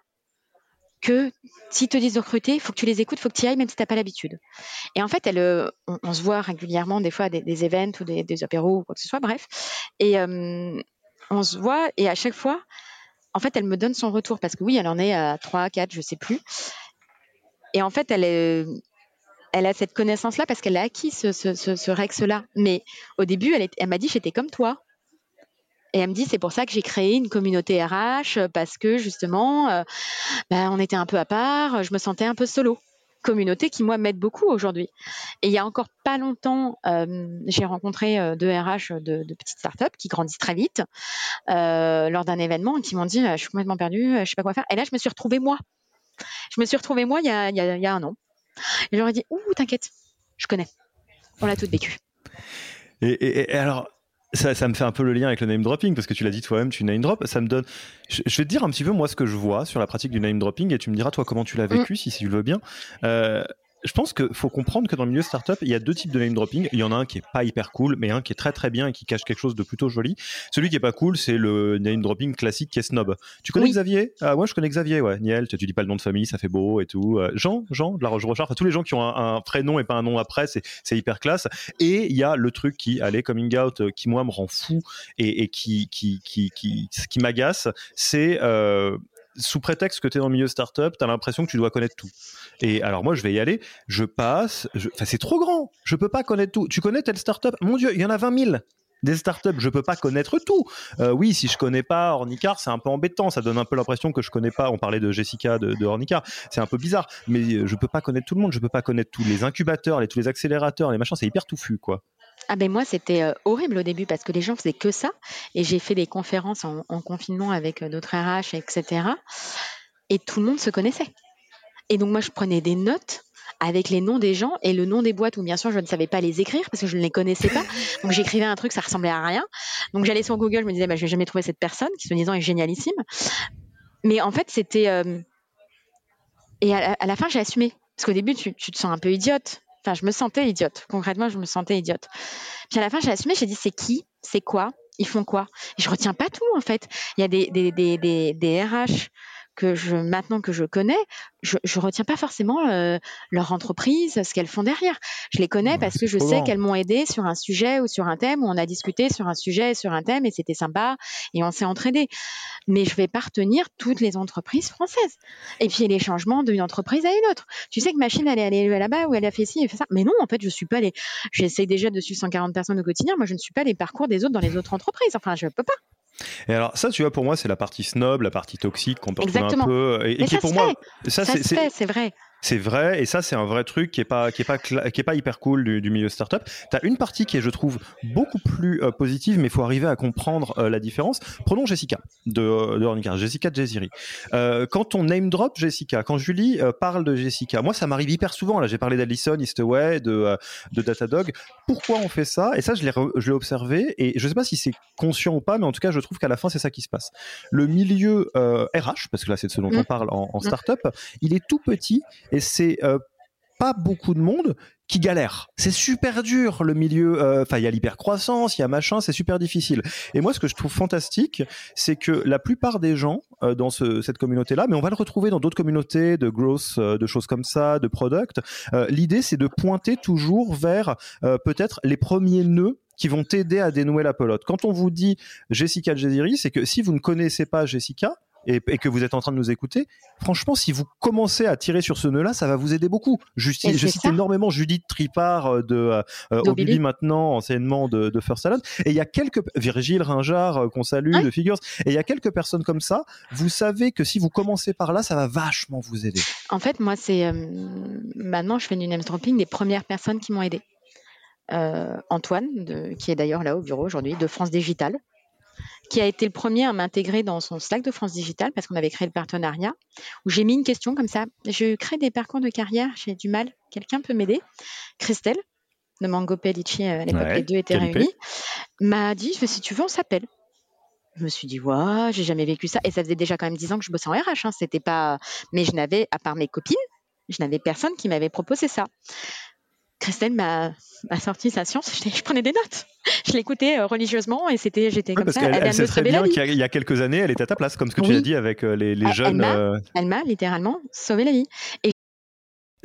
que s'ils te disent de recruter, il faut que tu les écoutes, il faut que tu y ailles, même si tu n'as pas l'habitude. Et en fait, elle, euh, on, se voit régulièrement, des fois, des, des events ou des, des, apéros ou quoi que ce soit, bref. Et euh, on se voit, et à chaque fois, en fait, elle me donne son retour parce que oui, elle en est à 3, 4, je sais plus. Et en fait, elle, a cette connaissance-là parce qu'elle a acquis ce, ce, Rex-là. Mais au début, elle, m'a dit, j'étais comme toi. Et elle me dit, c'est pour ça que j'ai créé une communauté RH, parce que justement, bah, on était un peu à part, je me sentais un peu solo communauté qui, moi, m'aide beaucoup aujourd'hui. Et il y a encore pas longtemps, euh, j'ai rencontré euh, deux RH de, petites startups qui grandissent très vite euh, lors d'un événement et qui m'ont dit Je suis complètement perdue, je sais pas quoi faire. Et là, je me suis retrouvée moi. Je me suis retrouvée moi il y a, un an. Et j'aurais dit Ouh, t'inquiète, je connais. On l'a tout vécu. et, alors, ça, me fait un peu le lien avec le name dropping parce que tu l'as dit toi-même, tu name drop. Ça me donne. Je, vais te dire un petit peu moi ce que je vois sur la pratique du name dropping et tu me diras toi comment tu l'as vécu mm. si, si tu le veux bien. Euh, je pense qu'il faut comprendre que dans le milieu startup, il y a deux types de name dropping. Il y en a un qui est pas hyper cool, mais un qui est très très bien et qui cache quelque chose de plutôt joli. Celui qui est pas cool, c'est le name dropping classique qui est snob. Tu connais Xavier? Ah ouais, je connais Xavier, ouais. Niel, tu, tu, dis pas le nom de famille, ça fait beau et tout. Euh, Jean, Jean de la Roche Rochard. Enfin, tous les gens qui ont un, prénom et pas un nom après, c'est hyper classe. Et il y a le truc qui, allez, coming out, euh, qui moi me rend fou et, et qui qui qui qui, qui, m'agace, c'est euh, sous prétexte que tu es dans le milieu startup, tu as l'impression que tu dois connaître tout. Et alors moi, je vais y aller, je passe, enfin c'est trop grand, je peux pas connaître tout. Tu connais telle startup? Mon Dieu, il y en a 20 000 des startups, je peux pas connaître tout. Euh, oui, si je connais pas Ornicar, c'est un peu embêtant. Ça donne un peu l'impression que je connais pas. On parlait de Jessica de, de Ornicar, c'est un peu bizarre. Mais euh, je peux pas connaître tout le monde. Je peux pas connaître tous les incubateurs, les, tous les accélérateurs, les machins. C'est hyper touffu, quoi. Ah ben moi c'était euh, horrible au début parce que les gens faisaient que ça et j'ai fait des conférences en, confinement avec d'autres RH etc et tout le monde se connaissait et donc moi je prenais des notes avec les noms des gens et le nom des boîtes où bien sûr je ne savais pas les écrire parce que je ne les connaissais pas donc j'écrivais un truc ça ressemblait à rien donc j'allais sur Google je me disais bah, je vais jamais trouver cette personne qui se disant est génialissime mais en fait c'était euh, et à, la fin j'ai assumé parce qu'au début tu, tu te sens un peu idiote Enfin, je me sentais idiote. Concrètement, je me sentais idiote. Puis à la fin, j'ai assumé, j'ai dit c'est qui, c'est quoi, ils font quoi? Et je retiens pas tout en fait. Il y a des, des, des, des, des RH que je maintenant que je connais, je, je retiens pas forcément euh, leur entreprise, ce qu'elles font derrière. Je les connais parce que je sais qu'elles m'ont aidé sur un sujet ou sur un thème où on a discuté sur un sujet, sur un thème et c'était sympa et on s'est entraîné. Mais je vais pas retenir toutes les entreprises françaises. Et puis les changements d'une entreprise à une autre. Tu sais que machine elle est allée là-bas ou elle a fait ci, elle fait ça. Mais non, en fait, je suis pas les. J'essaie déjà de suivre 140 personnes au quotidien. Moi, je ne suis pas les parcours des autres dans les autres entreprises. Enfin, je peux pas. Et alors ça, tu vois, pour moi, c'est la partie snob, la partie toxique qu'on peut retrouver un peu, et, qui pour moi, ça, c'est vrai. C'est vrai, et ça c'est un vrai truc qui est pas qui est pas qui est pas hyper cool du, du milieu startup. T'as une partie qui est, je trouve, beaucoup plus euh, positive, mais il faut arriver à comprendre euh, la différence. Prenons Jessica de, de Jessica de Euh, quand on name drop Jessica, quand Julie euh, parle de Jessica, moi ça m'arrive hyper souvent. Là, j'ai parlé d'Alison, Eastway, de de Datadog. Pourquoi on fait ça? Et ça, je l'ai je l'ai observé, et je sais pas si c'est conscient ou pas, mais en tout cas, je trouve qu'à la fin c'est ça qui se passe. Le milieu RH, parce que là c'est de ce dont on mmh. parle en, en mmh. startup, il est tout petit et c'est euh, pas beaucoup de monde qui galère. C'est super dur le milieu. Euh, enfin, il y a l'hypercroissance, il y a machin, c'est super difficile. Et moi, ce que je trouve fantastique, c'est que la plupart des gens euh, dans cette communauté-là, mais on va le retrouver dans d'autres communautés de growth, de choses comme ça, de product. L'idée, c'est de pointer toujours vers peut-être les premiers nœuds qui vont t'aider à dénouer la pelote. Quand on vous dit Jessica Jeziri, c'est que si vous ne connaissez pas Jessica, et, que vous êtes en train de nous écouter, franchement, si vous commencez à tirer sur ce nœud-là, ça va vous aider beaucoup. je cite énormément Judith Tripart euh, de euh, maintenant, anciennement de, de, First Salon. Et il y a quelques, Virgile Ringard, euh, qu'on salue, de Figures. Et il y a quelques personnes comme ça. Vous savez que si vous commencez par là, ça va vachement vous aider. En fait, moi, c'est, euh, maintenant, je fais du name dropping des premières personnes qui m'ont aidé. Antoine, de, qui est d'ailleurs là au bureau aujourd'hui, de France Digital, qui a été le premier à m'intégrer dans son Slack de France Digital parce qu'on avait créé le partenariat, où j'ai mis une question comme ça. Je crée des parcours de carrière, j'ai du mal. Quelqu'un peut m'aider? Christelle, de Mango Pellicci, euh, à l'époque, les deux étaient réunis, m'a dit si tu veux, on s'appelle. Je me suis dit, ouais, j'ai jamais vécu ça. Et ça faisait déjà quand même dix ans que je bossais en RH. Hein. C'était pas. Mais je n'avais, à part mes copines, je n'avais personne qui m'avait proposé ça. Christelle m'a sorti sa science, je, prenais des notes. Je l'écoutais euh, religieusement et c'était, j'étais comme ça. Elle, elle, sait très bien qu'il y, a quelques années, elle était à ta place, comme ce que tu as dit avec euh, les, les jeunes. Elle m'a littéralement sauvé la vie. Et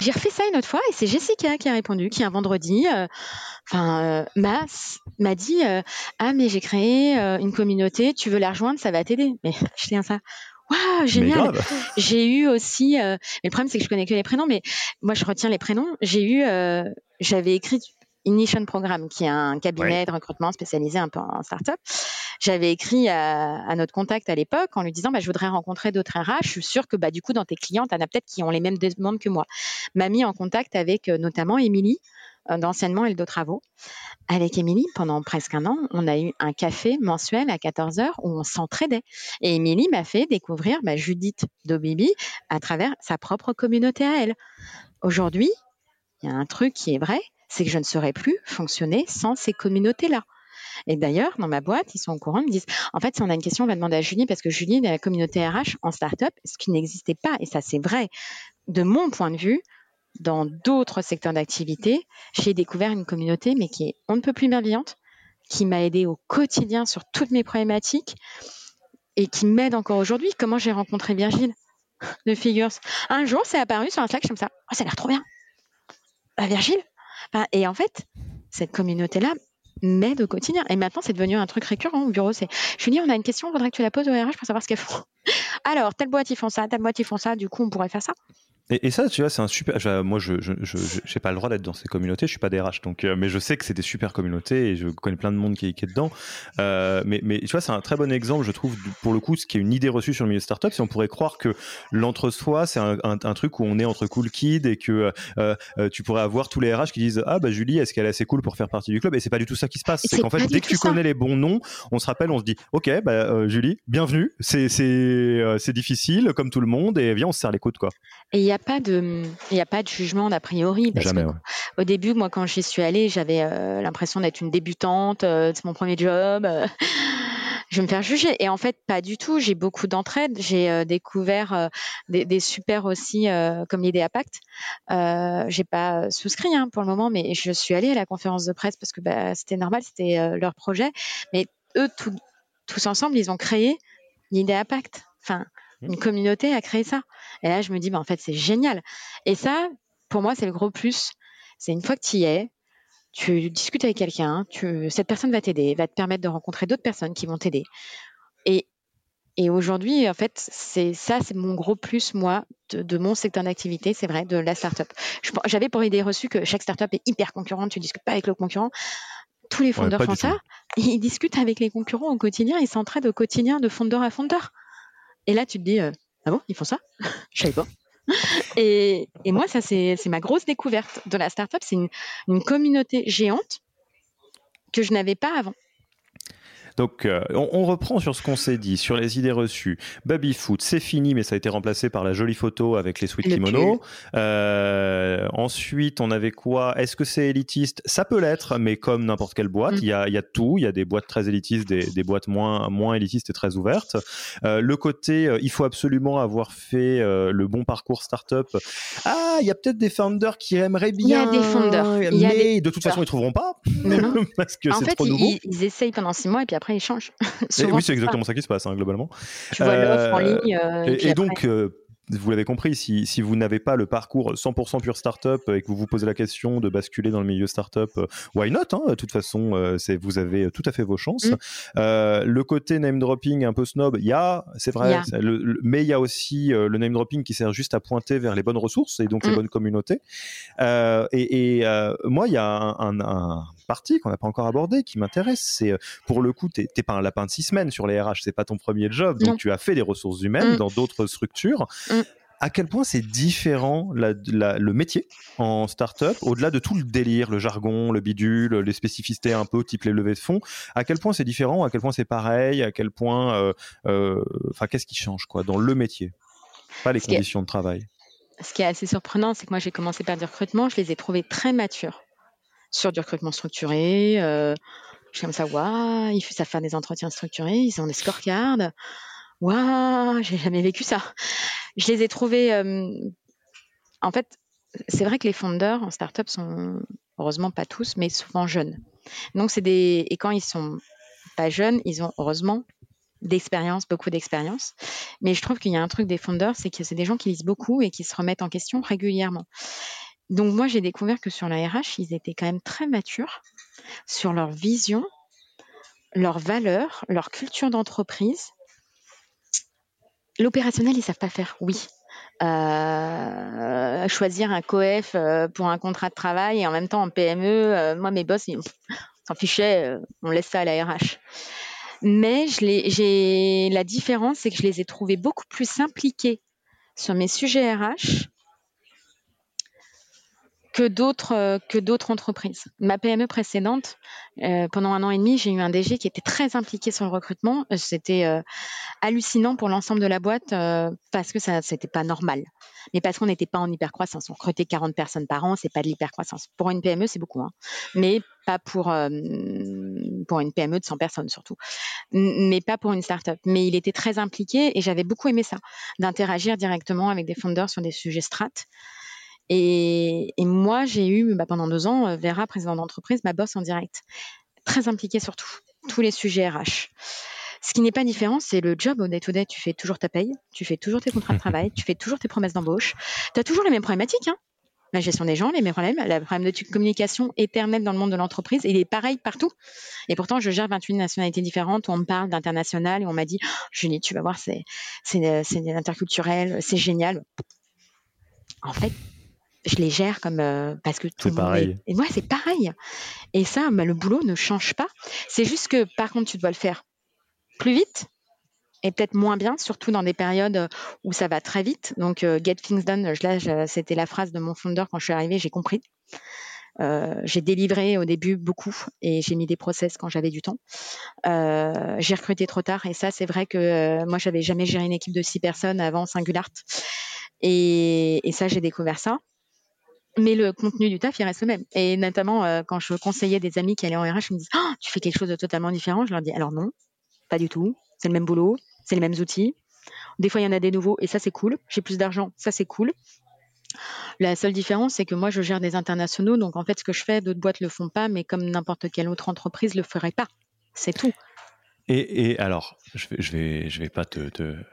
J'ai refait ça une autre fois et c'est Jessica qui a répondu, qui un vendredi, euh, enfin, euh, m'a dit euh, ah mais j'ai créé euh, une communauté, tu veux la rejoindre, ça va t'aider. Mais je tiens ça. Waouh, génial. J'ai eu aussi, mais le problème c'est que je connais que les prénoms, mais moi je retiens les prénoms. J'ai eu, j'avais écrit Ignition Programme, qui est un cabinet de recrutement spécialisé un peu en start-up. J'avais écrit à, notre contact à l'époque en lui disant bah, je voudrais rencontrer d'autres RH. Je suis sûre que bah, du coup, dans tes clients, tu en as peut-être qui ont les mêmes demandes que moi. M'a mis en contact avec euh, notamment Émilie euh, d'Anciennement et de Travaux. Avec Émilie, pendant presque un an, on a eu un café mensuel à 14 heures où on s'entraidait. Et Émilie m'a fait découvrir bah, Judith Dobibi à travers sa propre communauté à elle. Aujourd'hui, il y a un truc qui est vrai, c'est que je ne saurais plus fonctionner sans ces communautés-là. Et d'ailleurs, dans ma boîte, ils sont au courant, ils me disent, en fait, si on a une question, on va demander à Julie, parce que Julie est la communauté RH en start-up, ce qui n'existait pas, et ça c'est vrai, de mon point de vue, dans d'autres secteurs d'activité, j'ai découvert une communauté, mais qui est on ne peut plus bienveillante, qui m'a aidé au quotidien sur toutes mes problématiques, et qui m'aide encore aujourd'hui. Comment j'ai rencontré Virgile? De Figures Un jour, c'est apparu sur un Slack comme ça. Oh, ça a l'air trop bien. Bah, Virgile, et en fait, cette communauté-là m'aide au quotidien. Et maintenant, c'est devenu un truc récurrent au bureau. C'est, Julie, on a une question, on voudrait que tu la poses au RH pour savoir ce qu'elles font. Alors, telle boîte, ils font ça, telle boîte, ils font ça. Du coup, on pourrait faire ça. Et, ça, tu vois, c'est un super. Moi, je n'ai pas le droit d'être dans ces communautés. Je suis pas DRH, donc, euh, mais je sais que c'est des super communautés et je connais plein de monde qui, qui est dedans. Euh, mais, mais, tu vois, c'est un très bon exemple, je trouve, pour le coup, ce qui est une idée reçue sur le milieu startup. Si on pourrait croire que l'entre-soi, c'est un, un, truc où on est entre cool kids et que euh, tu pourrais avoir tous les RH qui disent Ah, bah Julie, est-ce qu'elle est assez cool pour faire partie du club? Et c'est pas du tout ça qui se passe. C'est qu'en fait, dès que tu connais les bons noms, on se rappelle, on se dit Ok, bah Julie, bienvenue. C'est difficile, comme tout le monde, et viens, on se serre les coudes, quoi. Et a pas de, il n'y a pas de jugement d'a priori. Jamais. Au début, moi, quand j'y suis allée, j'avais euh, l'impression d'être une débutante. Euh, c'est mon premier job. Euh, je vais me faire juger. Et en fait, pas du tout. J'ai beaucoup d'entraide. J'ai découvert des, des, super aussi, comme l'idée à Pacte. j'ai pas souscrit hein, pour le moment, mais je suis allée à la conférence de presse parce que bah, c'était normal, c'était leur projet. Mais eux, tous ensemble, ils ont créé l'idée à Pacte. Enfin, une communauté a créé ça. Et là, je me dis, bah, en fait, c'est génial. Et ça, pour moi, c'est le gros plus. C'est une fois que tu y es, tu discutes avec quelqu'un, cette personne va t'aider, va te permettre de rencontrer d'autres personnes qui vont t'aider. Et, et aujourd'hui, en fait, c'est ça, c'est mon gros plus, moi, de, mon secteur d'activité, c'est vrai, de la startup. J'avais pour idée reçue que chaque startup est hyper concurrente, tu discutes pas avec le concurrent. Tous les fondeurs font ça. Ils discutent avec les concurrents au quotidien, ils s'entraident au quotidien de fondeur à fondeur. Et là, tu te dis, euh, ah bon, ils font ça Je savais pas. Et, moi, ça, c'est ma grosse découverte de la startup. C'est une communauté géante que je n'avais pas avant. Donc, euh, on, reprend sur ce qu'on s'est dit, sur les idées reçues. Baby Foot, c'est fini, mais ça a été remplacé par la jolie photo avec les sweet kimono. Euh, ensuite, on avait quoi? Est-ce que c'est élitiste? Ça peut l'être, mais comme n'importe quelle boîte, mm. il y, a, y, a, tout. Il y a des boîtes très élitistes, des, des boîtes moins, moins élitistes et très ouvertes. Euh, le côté, euh, il faut absolument avoir fait euh, le bon parcours startup. Ah, il y a peut-être des founders qui aimeraient bien. Il y a des founders. Mais de toute façon, ils trouveront pas. parce que c'est trop nouveau. Ils, ils essayent pendant six mois et puis après, ils changent. oui, c'est exactement ça qui se passe, hein, globalement. Tu vois l'offre en euh, ligne. Euh, et, donc, euh, vous l'avez compris, si, si vous n'avez pas le parcours 100% pure startup et que vous vous posez la question de basculer dans le milieu startup, why not hein, De toute façon, c'est vous avez tout à fait vos chances. Mm. le côté name dropping un peu snob, il y a, c'est vrai, mais il y a aussi le name dropping qui sert juste à pointer vers les bonnes ressources et donc les mm. bonnes communautés. et, et moi, il y a un, un partie qu'on n'a pas encore abordée qui m'intéresse. C'est euh, pour le coup, tu n'es pas un lapin de six semaines sur les RH, c'est pas ton premier job, donc tu as fait des ressources humaines mm. dans d'autres structures. Mm. À quel point c'est différent le métier en startup, au-delà de tout le délire, le jargon, le bidule, les spécificités un peu type les levées de fonds. À quel point c'est différent, à quel point c'est pareil, à quel point, euh, euh, enfin, qu'est-ce qui change quoi dans le métier, pas les conditions de travail ce qui est assez surprenant, c'est que moi j'ai commencé par du recrutement, je les ai trouvés très matures sur du recrutement structuré. Euh, je suis comme ça, waouh, ils savent faire des entretiens structurés, ils ont des scorecards. Waouh, j'ai jamais vécu ça. Je les ai trouvés. Euh, en fait, c'est vrai que les fondeurs en startup sont, heureusement pas tous, mais souvent jeunes. Donc c'est des et quand ils sont pas jeunes, ils ont heureusement d'expérience, beaucoup d'expérience. Mais je trouve qu'il y a un truc des fondeurs, c'est que c'est des gens qui lisent beaucoup et qui se remettent en question régulièrement. Donc moi, j'ai découvert que sur la RH, ils étaient quand même très matures sur leur vision, leurs valeurs, leur culture d'entreprise. L'opérationnel, ils savent pas faire, oui. Euh, choisir un coef euh, pour un contrat de travail et en même temps en PME, euh, moi mes boss, ils s'en fichaient, on laisse ça à la RH. Mais j'ai la différence, c'est que je les ai trouvés beaucoup plus impliqués sur mes sujets RH que d'autres euh, que d'autres entreprises. Ma PME précédente, euh, pendant un an et demi, j'ai eu un DG qui était très impliqué sur le recrutement. C'était euh, hallucinant pour l'ensemble de la boîte parce que ça c'était pas normal. Mais parce qu'on n'était pas en hypercroissance. On recrutait 40 personnes par an, c'est pas de l'hypercroissance. Pour une PME, c'est beaucoup, hein. mais pas pour pour une PME de 100 personnes surtout, mais pas pour une start-up. Mais il était très impliqué et j'avais beaucoup aimé ça, d'interagir directement avec des fondeurs sur des sujets strates. Et, moi, j'ai eu bah, pendant deux ans, euh, Vera, président d'entreprise, ma boss en direct, très impliquée sur tout, tous les sujets RH. Ce qui n'est pas différent, c'est le job au day-to-day. Tu fais toujours ta paye, tu fais toujours tes contrats de travail, tu fais toujours tes promesses d'embauche. Tu as toujours les mêmes problématiques. Hein la gestion des gens, les mêmes problèmes, le problème de communication éternelle dans le monde de l'entreprise, il est pareil partout. Et pourtant, je gère 28 nationalités différentes où on me parle d'international et on m'a dit, oh, Julie, tu vas voir, c'est interculturel, c'est génial. En fait, je les gère comme euh, parce que tout c'est pareil. Et moi, c'est pareil. Et ça, bah, le boulot ne change pas. C'est juste que, par contre, tu dois le faire plus vite et peut-être moins bien, surtout dans des périodes où ça va très vite. Donc, euh, get things done, là, c'était la phrase de mon fondeur quand je suis arrivée, j'ai compris. Euh, j'ai délivré au début beaucoup et j'ai mis des process quand j'avais du temps. j'ai recruté trop tard et ça, c'est vrai que moi, j'avais jamais géré une équipe de six personnes avant Singulart. Et, et ça, j'ai découvert ça mais le contenu du taf, il reste le même. Et notamment, euh, quand je conseillais des amis qui allaient en RH, ils me disent oh, Tu fais quelque chose de totalement différent Je leur dis Alors non, pas du tout. C'est le même boulot, c'est les mêmes outils. Des fois, il y en a des nouveaux et ça, c'est cool. J'ai plus d'argent, ça, c'est cool. La seule différence, c'est que moi, je gère des internationaux. Donc, en fait, ce que je fais, d'autres boîtes le font pas, mais comme n'importe quelle autre entreprise le ferait pas. C'est tout. Et, alors, je vais, je vais, je vais pas te.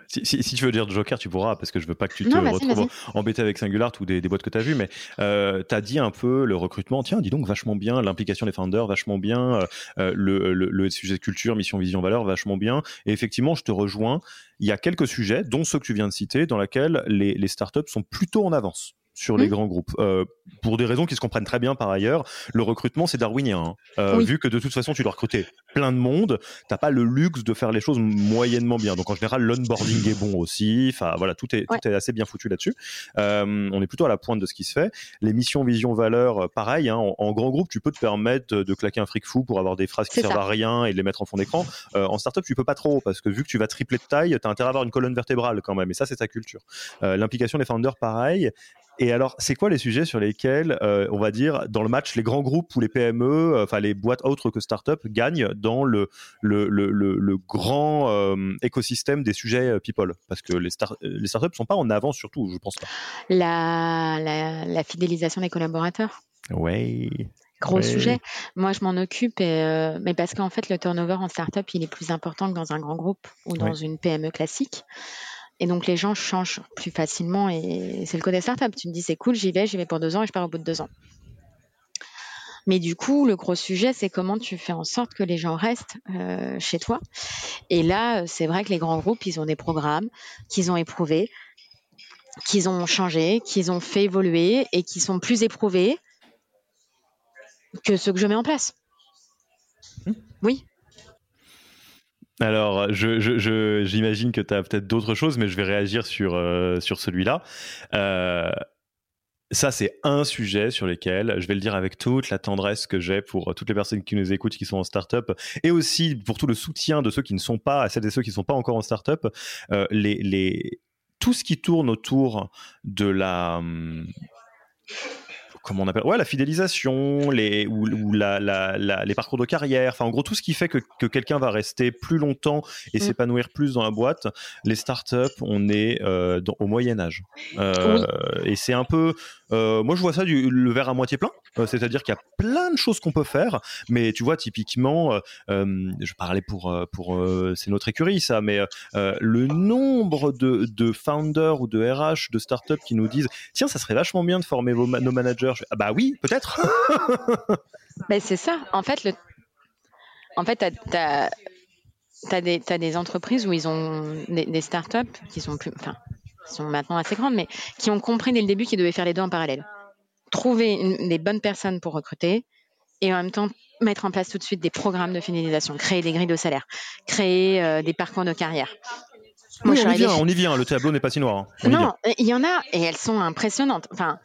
Si, tu veux dire Joker, tu pourras, parce que je veux pas que tu te retrouves embêté avec Singular ou des, boîtes que tu as vues, mais euh, tu as dit un peu le recrutement. Tiens, dis donc, vachement bien, l'implication des founders, vachement bien, euh, euh, le, le, sujet de culture, mission, vision, valeur, vachement bien. Et effectivement, je te rejoins. Il y a quelques sujets, dont ceux que tu viens de citer, dans lesquels les, les startups sont plutôt en avance sur les mmh. grands groupes. Euh, pour des raisons qui se comprennent très bien par ailleurs, le recrutement c'est darwinien. Hein. Euh, vu que de toute façon tu dois recruter plein de monde, t'as pas le luxe de faire les choses moyennement bien. Donc en général l'onboarding est bon aussi. Enfin voilà, tout est, tout est assez bien foutu là-dessus. Euh, on est plutôt à la pointe de ce qui se fait. Les missions, vision, valeur, pareil. Hein, en, grand groupe, tu peux te permettre de claquer un fric fou pour avoir des phrases qui servent à rien et de les mettre en fond d'écran. en startup, tu peux pas trop parce que vu que tu vas tripler de taille, t'as intérêt à avoir une colonne vertébrale quand même. Et ça, c'est ta culture. L'implication des founders, pareil. Et alors, c'est quoi les sujets sur lesquels, euh, on va dire, dans le match, les grands groupes ou les PME, euh, enfin les boîtes autres que start-up, gagnent dans le, le, le, le, grand euh, écosystème des sujets people? Parce que les, start les startups ne sont pas en avance surtout, je pense pas. La, la, fidélisation des collaborateurs. Oui. Gros sujet. Moi, je m'en occupe, mais parce qu'en fait, le turnover en startup, il est plus important que dans un grand groupe ou dans une PME classique. Et donc les gens changent plus facilement et c'est le côté startup. Tu me dis c'est cool, j'y vais, j'y vais pour deux ans et je pars au bout de deux ans. Mais du coup, le gros sujet, c'est comment tu fais en sorte que les gens restent euh, chez toi. Et là, c'est vrai que les grands groupes, ils ont des programmes qu'ils ont éprouvés, qu'ils ont changé, qu'ils ont fait évoluer et qui sont plus éprouvés que ceux que je mets en place. Mmh. Oui. Alors, j'imagine que tu as peut-être d'autres choses, mais je vais réagir sur, euh, sur celui-là. Euh, ça, c'est un sujet sur lequel je vais le dire avec toute la tendresse que j'ai pour toutes les personnes qui nous écoutent, qui sont en startup, et aussi pour tout le soutien de ceux qui ne sont pas, à celles et ceux qui ne sont pas encore en startup. Euh, les, les, tout ce qui tourne autour de la hum, comment on appelle ouais la fidélisation les ou, la, les parcours de carrière. Enfin en gros tout ce qui fait que, quelqu'un va rester plus longtemps et mm. s'épanouir plus dans la boîte les startups on est euh, au Moyen Âge. Euh, et c'est un peu euh, moi je vois ça du le verre à moitié plein c'est-à-dire qu'il y a plein de choses qu'on peut faire mais tu vois typiquement je parlais pour pour c'est notre écurie ça mais le nombre de, de founders ou de RH de startups qui nous disent tiens ça serait vachement bien de former vos, nos managers ah bah oui, peut-être. Mais c'est ça. En fait, le... en fait, tu as, des, des entreprises où ils ont des, startups qui sont plus, enfin, sont maintenant assez grandes, mais qui ont compris dès le début qu'ils devaient faire les deux en parallèle. Trouver des bonnes personnes pour recruter et en même temps mettre en place tout de suite des programmes de fidélisation, créer des grilles de salaire, créer euh, des parcours de carrière. Moi, on, y vient, on y vient, le tableau n'est pas si noir. Hein. Non, il y en a et elles sont impressionnantes. Enfin,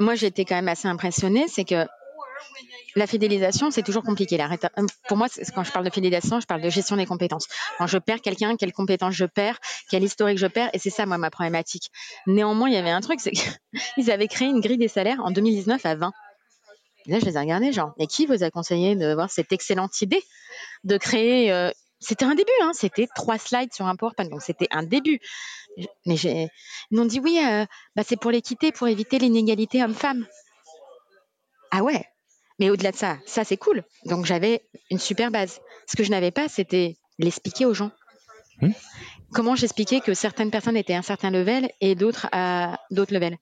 moi, été quand même assez impressionnée, c'est que la fidélisation, c'est toujours compliqué. Euh, pour moi, quand je parle de fidélisation, je parle de gestion des compétences. Quand je perds quelqu'un, quelles compétences je perds, quel historique je perds, et c'est ça, moi, ma problématique. Néanmoins, il y avait un truc, c'est qu'ils avaient créé une grille des salaires en 2019 à 20. là, je les ai regardés, genre, et qui vous a conseillé de voir cette excellente idée de créer euh, C'était un début, hein, c'était trois slides sur un PowerPoint, donc c'était un début. Mais ils m'ont dit oui, euh, bah c'est pour l'équité, pour éviter l'inégalité homme-femme. Ah ouais, mais au-delà de ça, ça c'est cool. Donc j'avais une super base. Ce que je n'avais pas, c'était l'expliquer aux gens. Hmm. Comment j'expliquais que certaines personnes étaient à un certain level et d'autres à d'autres levels.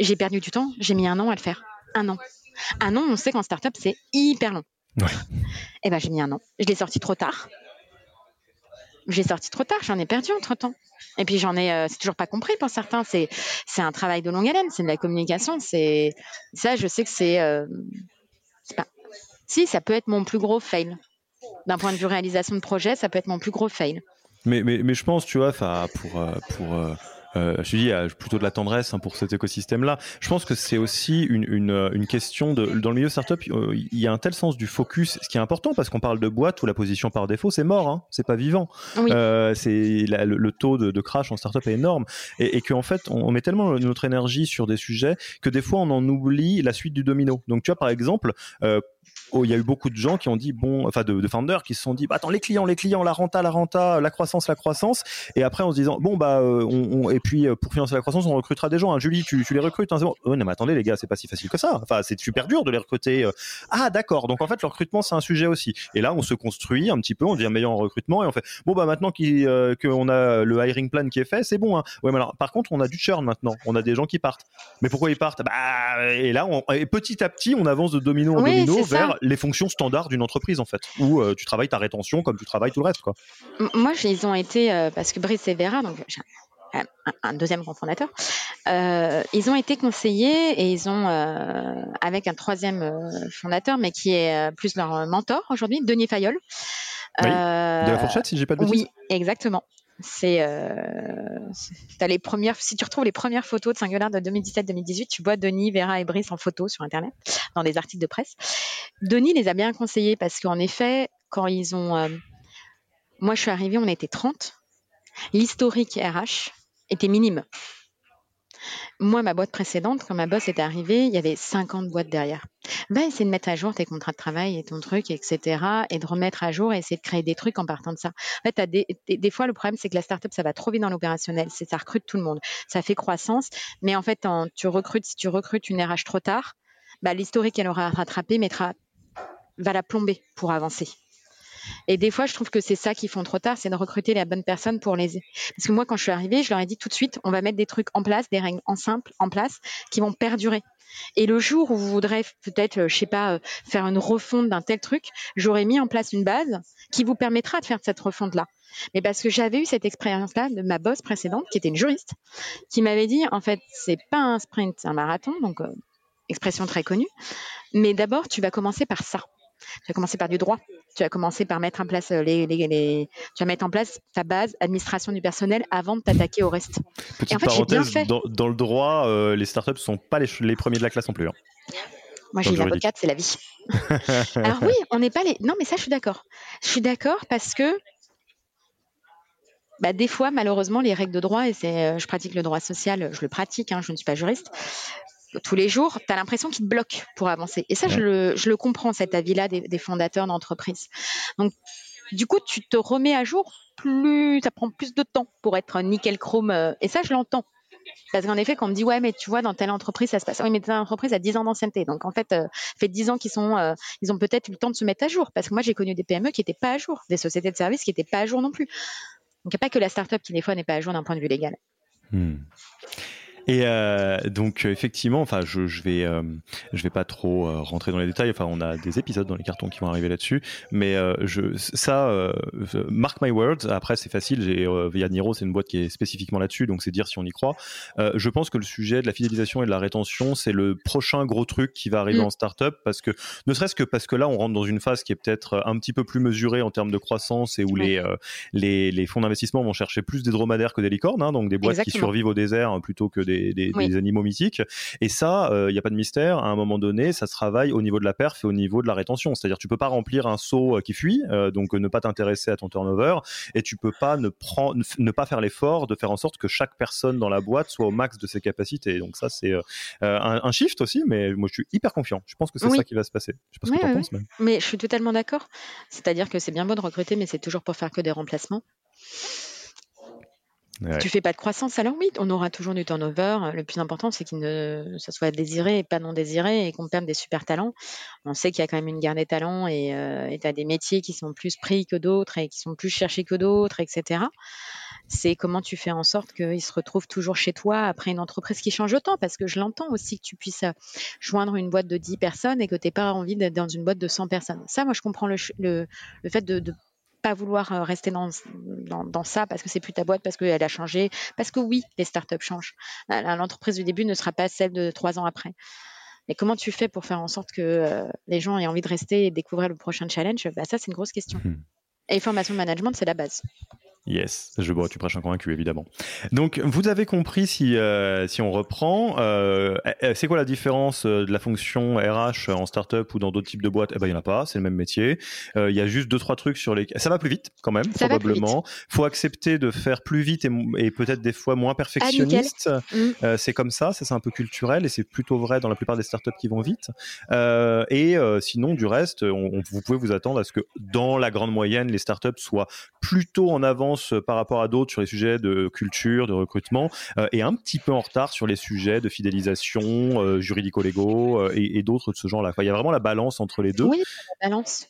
J'ai perdu du temps, j'ai mis un an à le faire. Un an. Un an, on sait qu'en startup, c'est hyper long. Ouais. Et eh ben j'ai mis un an. Je l'ai sorti trop tard. J'ai sorti trop tard, j'en ai perdu entre temps. Et puis j'en ai, euh, c'est toujours pas compris pour certains. C'est c'est un travail de longue haleine, c'est de la communication. C'est ça, je sais que c'est, euh, Si, ça peut être mon plus gros fail. D'un point de vue réalisation de projet, ça peut être mon plus gros fail. Mais, mais, mais je pense, tu vois, pour, euh, pour euh, je dis, il y a plutôt de la tendresse hein, pour cet écosystème-là. Je pense que c'est aussi une, une, une, question de, dans le milieu startup, euh, il y a un tel sens du focus, ce qui est important parce qu'on parle de boîte où la position par défaut, c'est mort, hein, c'est pas vivant. Euh, c'est le, taux de, de, crash en startup est énorme et, et qu'en fait, on, met tellement notre énergie sur des sujets que des fois, on en oublie la suite du domino. Donc, tu vois, par exemple, euh, il y a eu beaucoup de gens qui ont dit bon, enfin de, de founders qui se sont dit bah, attends les clients, les clients, la renta, la renta, la croissance, la croissance, et après en se disant bon bah euh, on, et puis euh, pour financer la croissance on recrutera des gens. Hein. Julie, tu, tu les recrutes, hein, bon. Oh, non mais attendez les gars, c'est pas si facile que ça. Enfin c'est super dur de les recruter. Euh. Ah d'accord, donc en fait le recrutement c'est un sujet aussi. Et là on se construit un petit peu, on devient meilleur en recrutement et on fait bon bah maintenant qu'on a le hiring plan qui est fait, c'est bon. Hein. Ouais mais alors par contre on a du churn maintenant, on a des gens qui partent. Mais pourquoi ils partent? Bah et là on, et petit à petit on avance de domino en domino vers les fonctions standards d'une entreprise en fait, où euh, tu travailles ta rétention comme tu travailles tout le reste quoi. Moi, ils ont été euh, parce que Brice et Vera, donc un, deuxième cofondateur, euh, ils ont été conseillés et ils ont avec un troisième fondateur, mais qui est plus leur mentor aujourd'hui, Denis Fayol. de la fourchette, si j'ai pas de bêtises? Oui, exactement. C'est euh, les premières. Si tu retrouves les premières photos de Singular de 2017-2018, tu vois Denis, Vera et Brice en photo sur Internet, dans des articles de presse. Denis les a bien conseillés parce qu'en effet, quand ils ont. Euh, moi, je suis arrivée, on était 30. L'historique RH était minime. Moi, ma boîte précédente, quand ma boss était arrivée, il y avait 50 boîtes derrière. Va essayer de mettre à jour tes contrats de travail et ton truc, etc. Et de remettre à jour et essayer de créer des trucs en partant de ça. En fait, des, fois, le problème, c'est que la startup, ça va trop vite dans l'opérationnel. C'est ça recrute tout le monde. Ça fait croissance. Mais en fait, tu recrutes, si tu recrutes une RH trop tard, bah, l'historique qu'elle aura rattrapé mettra, va la plomber pour avancer. Et des fois, je trouve que c'est ça qu'ils font trop tard, c'est de recruter la bonne personne pour les. Parce que moi, quand je suis arrivée, je leur ai dit tout de suite, on va mettre des trucs en place, des règles en simple en place, qui vont perdurer. Et le jour où vous voudrez peut-être, euh, je sais pas, euh, faire une refonte d'un tel truc, j'aurais mis en place une base qui vous permettra de faire cette refonte-là. Mais parce que j'avais eu cette expérience-là de ma boss précédente, qui était une juriste, qui m'avait dit, en fait, c'est pas un sprint, c'est un marathon, donc euh, expression très connue. Mais d'abord, tu vas commencer par ça. Tu vas commencer par du droit. Tu vas commencer par mettre en place euh, les, les, tu vas mettre en place ta base administration du personnel avant de t'attaquer au reste. Petite parenthèse, Dans, le droit, euh, les startups sont pas les, premiers de la classe non plus. Hein. Moi, j'ai une avocate, c'est la vie. Alors oui, on n'est pas les. Non, mais ça, je suis d'accord. Je suis d'accord parce que bah, des fois, malheureusement, les règles de droit, et c'est, je pratique le droit social, je le pratique, hein, je ne suis pas juriste, tous les jours, tu as l'impression qu'ils te bloquent pour avancer. Et ça, je, le, je, le, comprends, cet avis-là des, des fondateurs d'entreprise. Donc, du coup, tu te remets à jour, plus, ça prend plus de temps pour être nickel chrome. Euh, et ça, je l'entends. Parce qu'en effet, quand on me dit, ouais, mais tu vois, dans telle entreprise, ça se passe. Oui, mais telle entreprise a 10 ans d'ancienneté. Donc, en fait, euh, fait 10 ans qu'ils sont, euh, ils ont peut-être eu le temps de se mettre à jour. Parce que moi, j'ai connu des PME qui n'étaient pas à jour, des sociétés de services qui n'étaient pas à jour non plus. Donc, il n'y a pas que la start-up qui, des fois, n'est pas à jour d'un point de vue légal. Hmm. Et euh, donc effectivement, enfin, je, je vais, euh, je vais pas trop euh, rentrer dans les détails. Enfin, on a des épisodes dans les cartons qui vont arriver là-dessus, mais euh, je, ça, euh, mark my words. Après, c'est facile. J'ai via Niro, c'est une boîte qui est spécifiquement là-dessus, donc c'est dire si on y croit. je pense que le sujet de la fidélisation et de la rétention, c'est le prochain gros truc qui va arriver mm. en startup, parce que ne serait-ce que parce que là, on rentre dans une phase qui est peut-être un petit peu plus mesurée en termes de croissance et où les, les, les fonds d'investissement vont chercher plus des dromadaires que des licornes, hein, donc des boîtes qui survivent au désert plutôt que des des, animaux mythiques. Et ça, il euh, n'y a pas de mystère. À un moment donné, ça se travaille au niveau de la perf et au niveau de la rétention. C'est-à-dire, tu peux pas remplir un seau euh, qui fuit, euh, donc ne pas t'intéresser à ton turnover, et tu peux pas ne, prendre, ne pas faire l'effort de faire en sorte que chaque personne dans la boîte soit au max de ses capacités. Donc ça, c'est un, shift aussi, mais moi, je suis hyper confiant. Je pense que c'est ça qui va se passer. Je sais pas ce que tu penses. Même. Mais je suis totalement d'accord. C'est-à-dire que c'est bien beau de recruter, mais c'est toujours pour faire que des remplacements. Tu fais pas de croissance, alors oui, on aura toujours du turnover. Le plus important, c'est qu'il ne, ça soit désiré et pas non désiré et qu'on perde des super talents. On sait qu'il y a quand même une guerre des talents et euh, tu as des métiers qui sont plus pris que d'autres et qui sont plus cherchés que d'autres, etc. C'est comment tu fais en sorte qu'ils se retrouvent toujours chez toi après une entreprise qui change autant parce que je l'entends aussi que tu puisses euh, joindre une boîte de 10 personnes et que tu n'aies pas envie d'être dans une boîte de 100 personnes. Ça, moi, je comprends le, le, le fait de, de pas vouloir euh, rester dans, dans, ça parce que c'est plus ta boîte, parce qu'elle a changé, parce que oui, les startups changent. L'entreprise du début ne sera pas celle de trois ans après. Mais comment tu fais pour faire en sorte que euh, les gens aient envie de rester et découvrir le prochain challenge? Bah, Ça, c'est une grosse question. Hmm. Et formation de management, c'est la base. Yes, je vois, tu prêches un convaincu évidemment. Donc vous avez compris si euh, si on reprend, euh, eh, c'est quoi la différence euh, de la fonction RH en startup ou dans d'autres types de boîtes? Eh ben il y en a pas, c'est le même métier. Il y a juste deux trois trucs sur les, ça va plus vite quand même ça probablement. Faut accepter de faire plus vite et, peut-être des fois moins perfectionniste. Mm. c'est comme ça, ça c'est un peu culturel et c'est plutôt vrai dans la plupart des startups qui vont vite. et sinon du reste, on, vous pouvez vous attendre à ce que dans la grande moyenne les startups soient plutôt en avant euh, par rapport à d'autres sur les sujets de culture, de recrutement, euh, et un petit peu en retard sur les sujets de fidélisation, euh, juridico-légaux et, d'autres de ce genre-là. il y a vraiment la balance entre les deux. Oui, la balance.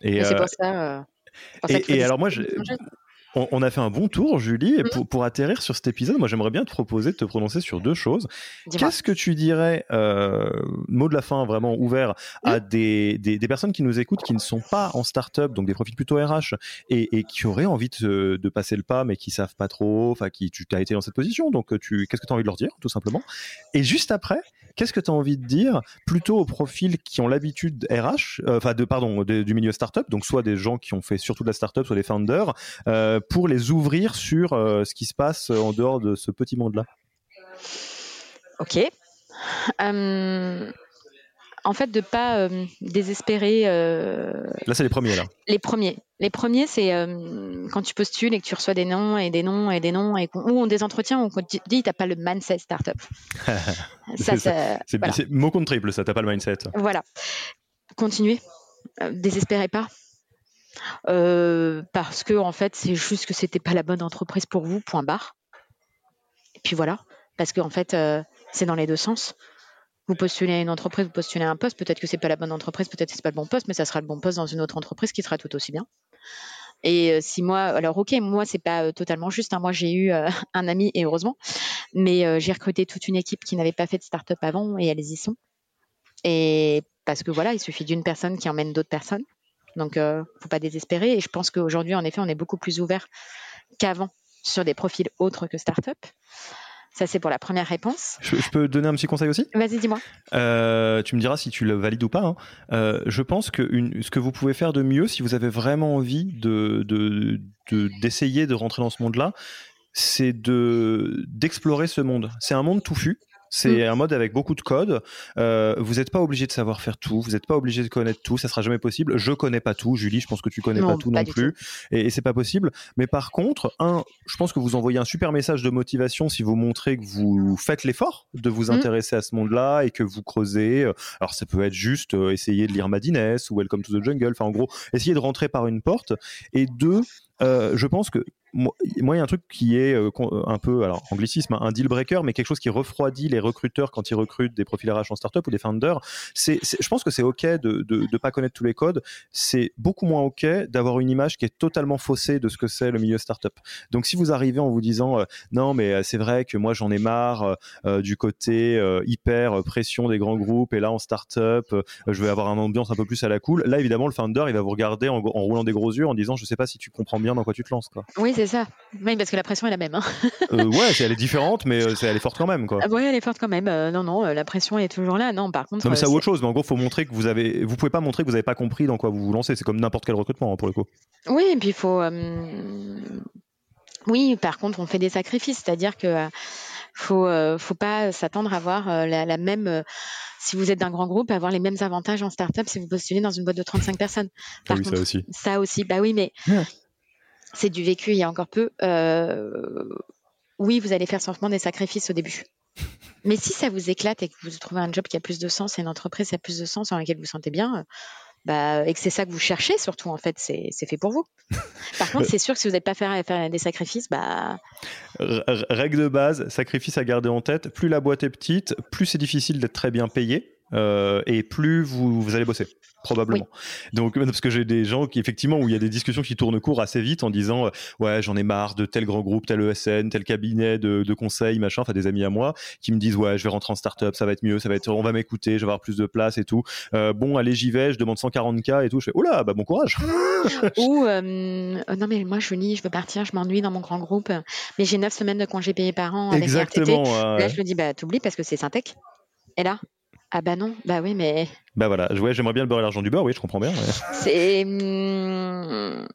Et, c'est pour ça. et, alors moi, on, a fait un bon tour, Julie, et mm. pour, atterrir sur cet épisode, moi j'aimerais bien te proposer de te prononcer sur deux choses. Qu'est-ce que tu dirais, euh, mot de la fin vraiment ouvert, à mm. des, des, personnes qui nous écoutent, qui ne sont pas en start-up, donc des profils plutôt RH, et, qui auraient envie de, de, passer le pas, mais qui savent pas trop, enfin qui tu as été dans cette position, donc tu, qu'est-ce que tu as envie de leur dire, tout simplement? Et juste après, qu'est-ce que tu as envie de dire plutôt aux profils qui ont l'habitude RH, euh, enfin de pardon, du milieu start-up, donc soit des gens qui ont fait surtout de la start-up, soit des founders. Euh, pour les ouvrir sur euh, ce qui se passe en dehors de ce petit monde-là Ok. Euh, en fait, de pas euh, désespérer. Là, c'est les premiers, là. Les premiers. Les premiers, c'est quand tu postules et que tu reçois des noms et des noms et des noms, et ou on des entretiens où on te dit t'as pas le mindset startup. ça, c'est mot contre triple, ça, t'as pas le mindset. Voilà. Continuez. désespérez pas. Euh, parce que en fait c'est juste que c'était pas la bonne entreprise pour vous, point barre. Et puis voilà, parce qu'en en fait euh, c'est dans les deux sens. Vous postulez une entreprise, vous postulez un poste, peut-être que c'est pas la bonne entreprise, peut-être que c'est pas le bon poste, mais ça sera le bon poste dans une autre entreprise qui sera tout aussi bien. Et euh, si moi, alors ok, moi c'est pas totalement juste. Hein. moi j'ai eu un ami et heureusement, mais j'ai recruté toute une équipe qui n'avait pas fait de start-up avant et elles y sont. Et parce que voilà, il suffit d'une personne qui emmène d'autres personnes. Donc, euh, faut pas désespérer. Et je pense qu'aujourd'hui, en effet, on est beaucoup plus ouvert qu'avant sur des profils autres que start-up. Ça, c'est pour la première réponse. Je, peux donner un petit conseil aussi? Vas-y, dis-moi. Euh, tu me diras si tu le valides ou pas. Hein. Euh, je pense que une, ce que vous pouvez faire de mieux, si vous avez vraiment envie de, d'essayer de, de rentrer dans ce monde-là, c'est de, d'explorer ce monde. C'est un monde touffu C'est mm. un mode avec beaucoup de code. Euh, vous n'êtes pas obligé de savoir faire tout. Vous n'êtes pas obligé de connaître tout. Ça sera jamais possible. Je connais pas tout. Julie, je pense que tu connais pas tout non plus. Et, et c'est pas possible. Mais par contre, un, je pense que vous envoyez un super message de motivation si vous montrez que vous faites l'effort de vous mm. intéresser à ce monde-là et que vous creusez. Alors ça peut être juste euh, essayer de lire Madines ou Welcome to the Jungle. Enfin, en gros, essayer de rentrer par une porte. Et deux, euh, je pense que moi, il y a un truc qui est euh, un peu, alors anglicisme, un deal breaker, mais quelque chose qui refroidit les recruteurs quand ils recrutent des profils RH en startup ou des founders. C'est, je pense que c'est ok de, de, de pas connaître tous les codes. C'est beaucoup moins ok d'avoir une image qui est totalement faussée de ce que c'est le milieu startup. Donc si vous arrivez en vous disant euh, non mais euh, c'est vrai que moi j'en ai marre du côté hyper pression des grands groupes et là en startup je vais avoir une ambiance un peu plus à la cool. Là évidemment le founder il va vous regarder en, roulant des gros yeux en disant je sais pas si tu comprends bien dans quoi tu te lances quoi. C'est ça. Oui, parce que la pression est la même. Hein. euh, ouais, elle est différente, mais euh, elle est forte quand même. Quoi. Ah ouais, elle est forte quand même. Euh, non, non, euh, la pression est toujours là. Non, par contre. Non, mais c'est autre chose. Mais en gros, faut montrer que vous avez. Vous pouvez pas montrer que vous n'avez pas compris dans quoi vous vous lancez. C'est comme n'importe quel recrutement, hein, pour le coup. Oui, et puis il faut. Oui, par contre, on fait des sacrifices. C'est-à-dire que faut faut pas s'attendre à avoir la, la, même si vous êtes d'un grand groupe avoir les mêmes avantages en startup si vous postulez dans une boîte de 35 personnes. Ah oui, contre, ça aussi. Ça aussi. Bah oui, mais c'est du vécu il y a encore peu. Euh, oui, vous allez faire sûrement des sacrifices au début. Mais si ça vous éclate et que vous trouvez un job qui a plus de sens et une entreprise qui a plus de sens dans laquelle vous vous sentez bien, bah, et que c'est ça que vous cherchez surtout, en fait, c'est fait pour vous. Par contre, c'est sûr que si vous n'êtes pas faire, faire des sacrifices, bah... Règle de base, sacrifice à garder en tête, plus la boîte est petite, plus c'est difficile d'être très bien payé. Euh, et plus vous, vous allez bosser probablement. Donc parce que j'ai des gens qui effectivement où il y a des discussions qui tournent court assez vite en disant euh, ouais j'en ai marre de tel grand groupe, tel ESN, tel cabinet de, de conseil machin, enfin des amis à moi qui me disent ouais je vais rentrer en startup, ça va être mieux, ça va être on va m'écouter, je vais avoir plus de place et tout. Euh, bon allez j'y vais, je demande 140k et tout, je fais oula bah bon courage. Ou euh, non mais moi je dis je veux partir, je m'ennuie dans mon grand groupe, mais j'ai 9 semaines de congés payés par an avec Exactement. Là je me dis bah t'oublies parce que c'est Syntec. Et là ah bah non, bah oui, mais. Bah voilà, ouais, j'aimerais bien le beurre et l'argent du beurre, oui, je comprends bien. C'est. Hum,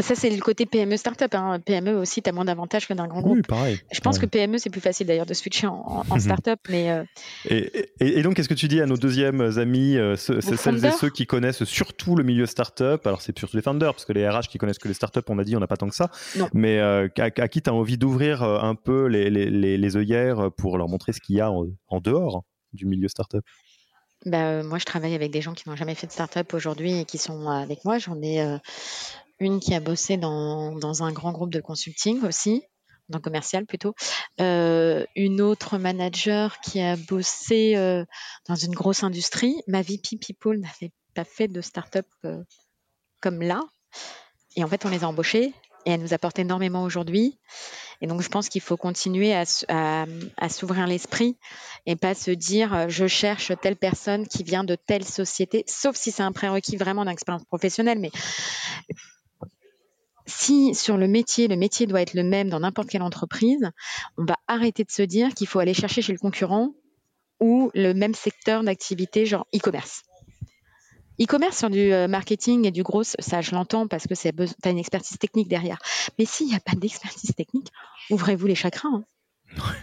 ça, c'est le côté PME startup. Hein. PME aussi, tu as moins d'avantages que d'un grand groupe. Oui, pareil. Je pense que PME, c'est plus facile d'ailleurs de switcher en, en startup. mais, euh, et, et, donc, qu'est-ce que tu dis à nos deuxièmes amis, euh, celles et ceux qui connaissent surtout le milieu startup? Alors, c'est surtout les founders, parce que les RH qui connaissent que les startups, on a dit, on n'a pas tant que ça. Non. Mais euh, à, qui tu as envie d'ouvrir un peu les, les, les, les, œillères pour leur montrer ce qu'il y a en, en dehors? Du milieu startup? Bah, euh, moi, je travaille avec des gens qui n'ont jamais fait de start-up aujourd'hui et qui sont avec moi. J'en ai euh, une qui a bossé dans, dans un grand groupe de consulting aussi, dans commercial plutôt. Euh, une autre manager qui a bossé euh, dans une grosse industrie. Ma VP People n'avait pas fait de start-up euh, comme là. Et en fait, on les a embauchés et elle nous apporte énormément aujourd'hui. Et donc, je pense qu'il faut continuer à, s'ouvrir l'esprit et pas se dire euh, je cherche telle personne qui vient de telle société, sauf si c'est un prérequis vraiment d'expérience professionnelle. Mais si sur le métier, le métier doit être le même dans n'importe quelle entreprise, on va arrêter de se dire qu'il faut aller chercher chez le concurrent ou le même secteur d'activité, genre e-commerce. E-commerce sur du euh, marketing et du gros, ça je l'entends parce que tu as une expertise technique derrière. Mais s'il n'y a pas d'expertise technique, ouvrez-vous les chakras. Hein.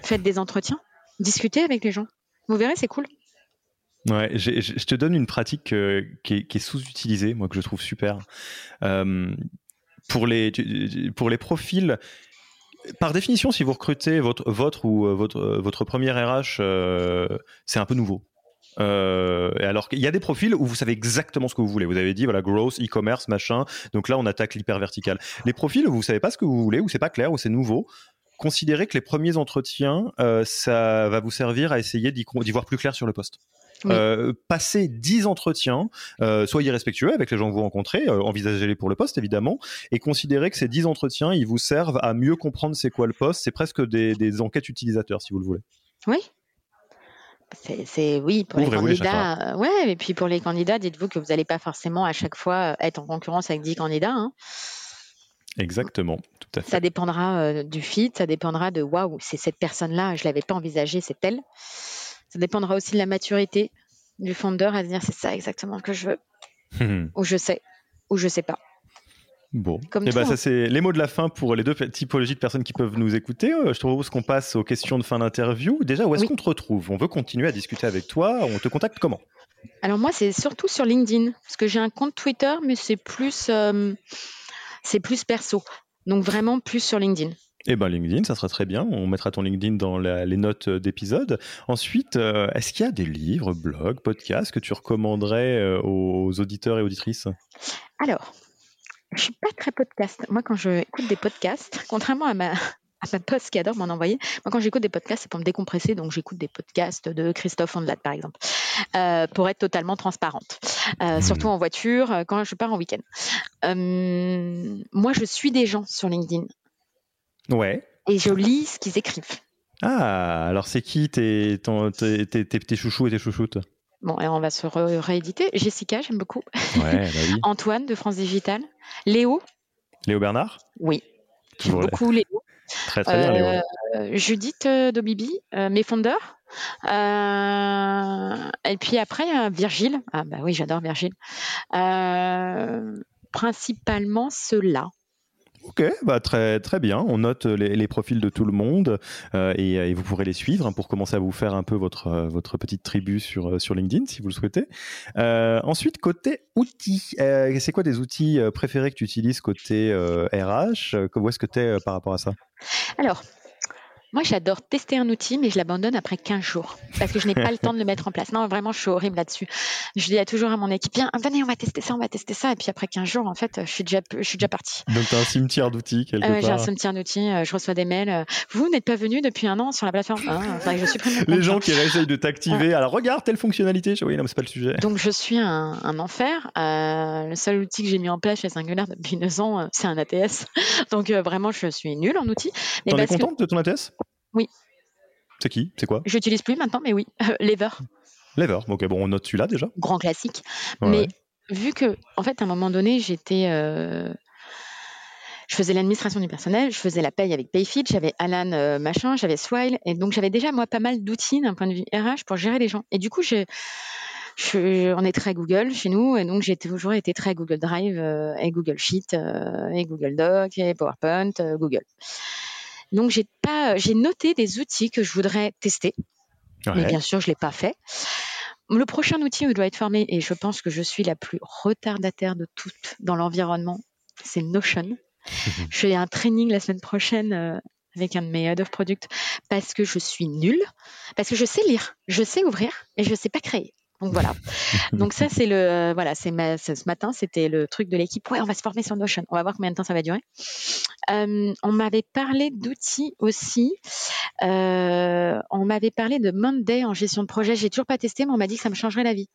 Faites des entretiens, discutez avec les gens. Vous verrez, c'est cool. Ouais, je te donne une pratique euh, qui est, sous-utilisée, moi que je trouve super. Euh, pour, les, pour les profils, par définition, si vous recrutez votre, votre ou votre, votre premier RH, c'est un peu nouveau. Euh, et alors qu'il y a des profils où vous savez exactement ce que vous voulez. Vous avez dit voilà growth, e-commerce, machin. Donc là, on attaque l'hyper vertical. Les profils où vous savez pas ce que vous voulez, où c'est pas clair, où c'est nouveau. Considérez que les premiers entretiens, euh, ça va vous servir à essayer d'y voir plus clair sur le poste. Euh, passez 10 entretiens, euh, soyez respectueux avec les gens que vous rencontrez, euh, envisagez-les pour le poste évidemment, et considérez que ces 10 entretiens, ils vous servent à mieux comprendre c'est quoi le poste. C'est presque des, des enquêtes utilisateurs si vous le voulez. Oui, c'est oui pour les candidats. Euh, ouais, et puis pour les candidats, dites-vous que vous n'allez pas forcément à chaque fois être en concurrence avec 10 candidats. Hein. Exactement, tout à fait. Ça dépendra euh, du fit, ça dépendra de waouh, c'est cette personne-là, je l'avais pas envisagé, c'est elle. Ça dépendra aussi de la maturité du fondeur à se dire c'est ça exactement ce que je veux, ou je sais, ou je sais pas. Bon, et eh ben ça c'est les mots de la fin pour les deux typologies de personnes qui peuvent nous écouter. Euh, je te propose qu'on passe aux questions de fin d'interview. Déjà, où est-ce qu'on te retrouve? On veut continuer à discuter avec toi. On te contacte comment? Alors moi, c'est surtout sur LinkedIn, parce que j'ai un compte Twitter, mais c'est plus, euh, c'est plus perso. Donc vraiment plus sur LinkedIn. Eh ben LinkedIn, ça sera très bien. On mettra ton LinkedIn dans les notes d'épisode. Ensuite, euh, est-ce qu'il y a des livres, blogs, podcasts que tu recommanderais aux auditeurs et auditrices? Alors, je suis pas très podcast. Moi, quand je écoute des podcasts, contrairement à ma, à ma poste qui adore m'en envoyer, moi, quand j'écoute des podcasts, c'est pour me décompresser. Donc, j'écoute des podcasts de Christophe Ondelat, par exemple, euh, pour être totalement transparente. Euh, mmh. Surtout en voiture, euh, quand je pars en week-end. moi, je suis des gens sur LinkedIn. Ouais. Et je lis ce qu'ils écrivent. Ah, alors c'est qui tes, tes, tes, tes chouchous et tes chouchoutes? Bon, et on va se rééditer. Jessica, j'aime beaucoup. Ouais, bah oui. Antoine de France Digital. Léo. Léo Bernard? Oui. J'aime beaucoup Léo. Très très bien, Léo. Euh, Judith euh, Dobibi, euh, mes fondeurs. et puis après, Virgile. Ah bah oui, j'adore Virgile. principalement ceux-là. Ok, bah très très bien. On note les, profils de tout le monde euh, et, vous pourrez les suivre hein, pour commencer à vous faire un peu votre euh, votre petite tribu sur euh, sur LinkedIn si vous le souhaitez. ensuite, côté outils, c'est quoi des outils préférés que tu utilises côté RH Où est-ce que tu es par rapport à ça? Alors, moi, j'adore tester un outil, mais je l'abandonne après 15 jours parce que je n'ai pas le temps de le mettre en place. Non, vraiment, je suis horrible là-dessus. Je dis toujours à mon équipe, viens, venez, on va tester ça, on va tester ça. Et puis après 15 jours, en fait, je suis déjà, je suis déjà partie. Donc, tu as un cimetière d'outils quelque part. J'ai un cimetière d'outils. Euh, je reçois des mails. Euh, vous n'êtes pas venu depuis un an sur la plateforme? Hein, je suis Les gens qui essayent de t'activer. Alors, regarde telle fonctionnalité. Oui, non, c'est pas le sujet. Donc, je suis un, un enfer. Euh, le seul outil que j'ai mis en place chez Singular depuis 9 ans, c'est un ATS. Donc, vraiment, je suis nulle en outils. T'en es contente de ton ATS Oui. C'est qui? C'est quoi? Je n'utilise plus maintenant, mais oui. Lever. Lever. Ok, bon, on note celui-là déjà. Grand classique. Mais vu que, en fait, à un moment donné, j'étais. Euh, je faisais l'administration du personnel, je faisais la paye avec Payfit, j'avais Alan euh, machin, j'avais Swile, et donc j'avais déjà moi pas mal d'outils d'un point de vue RH pour gérer les gens. Et du coup, je, on est très Google chez nous, et donc j'ai toujours été très Google Drive euh, et Google Sheet et Google Doc et PowerPoint, Google. Donc j'ai pas, j'ai noté des outils que je voudrais tester, mais bien sûr je l'ai pas fait. Le prochain outil où je dois être formé, et je pense que je suis la plus retardataire de toutes dans l'environnement, c'est Notion. je fais un training la semaine prochaine euh, avec un de mes head of product parce que je suis nulle, parce que je sais lire, je sais ouvrir, et je sais pas créer. Donc voilà. Donc ça c'est le euh, voilà c'est ce matin c'était le truc de l'équipe. Ouais, on va se former sur Notion. On va voir combien de temps ça va durer. Euh, on m'avait parlé d'outils aussi. Euh, on m'avait parlé de Monday en gestion de projet. J'ai toujours pas testé, mais on m'a dit que ça me changerait la vie.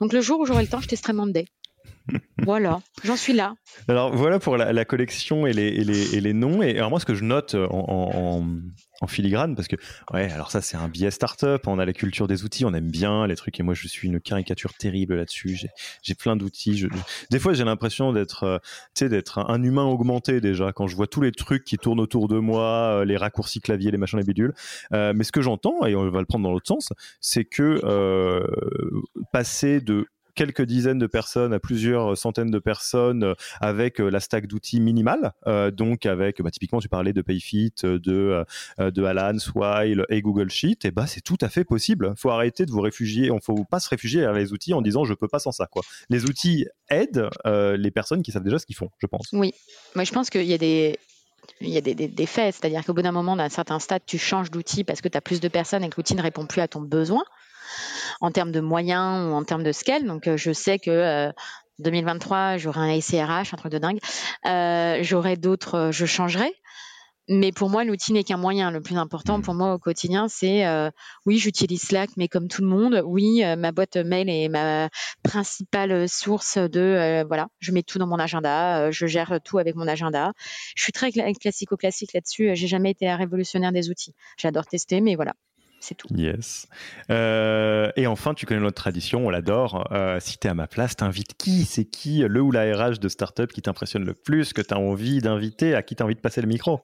Donc le jour où j'aurai le temps, je testerai Monday. Voilà, j'en suis là. Alors voilà pour la, collection et les, et, les, noms. Et alors moi, ce que je note en, en filigrane parce que ouais alors ça c'est un biais startup on a la culture des outils on aime bien les trucs et moi je suis une caricature terrible là-dessus j'ai plein d'outils des fois j'ai l'impression d'être euh, d'être un, humain augmenté déjà quand je vois tous les trucs qui tournent autour de moi euh, les raccourcis clavier les machins les bidules euh, mais ce que j'entends et on va le prendre dans l'autre sens c'est que passer de quelques dizaines de personnes à plusieurs centaines de personnes euh, avec euh, la stack d'outils minimale. Euh, donc avec, bah, typiquement, tu parlais de Payfit, de, de Alan, Swile et Google Sheet. Et bah, c'est tout à fait possible. Faut arrêter de vous réfugier. On faut pas se réfugier à les outils en disant je peux pas sans ça. Quoi. Les outils aident les personnes qui savent déjà ce qu'ils font, je pense. Oui, moi je pense qu'il y a des il y a des, des, faits, c'est-à-dire qu'au bout d'un moment, d'un certain stade, tu changes d'outil parce que tu as plus de personnes et que l'outil ne répond plus à ton besoin en termes de moyens ou en termes de scale. Donc, euh, je sais que 2023, euh, j'aurai un SCRH, un truc de dingue. Euh, j'aurai d'autres, je changerai. Mais pour moi, l'outil n'est qu'un moyen. Le plus important pour moi au quotidien, c'est oui, j'utilise Slack, mais comme tout le monde, oui, ma boîte mail est ma principale source de voilà, je mets tout dans mon agenda, je gère tout avec mon agenda. Je suis très classico-classique là-dessus. J'ai jamais été un révolutionnaire des outils. J'adore tester, mais voilà, c'est tout. Yes. Euh, et enfin, tu connais notre tradition, on l'adore. Euh, si tu es à ma place, t'invites qui? C'est qui le ou la RH de startup qui t'impressionne le plus, que tu as envie d'inviter, à qui tu as envie de passer le micro?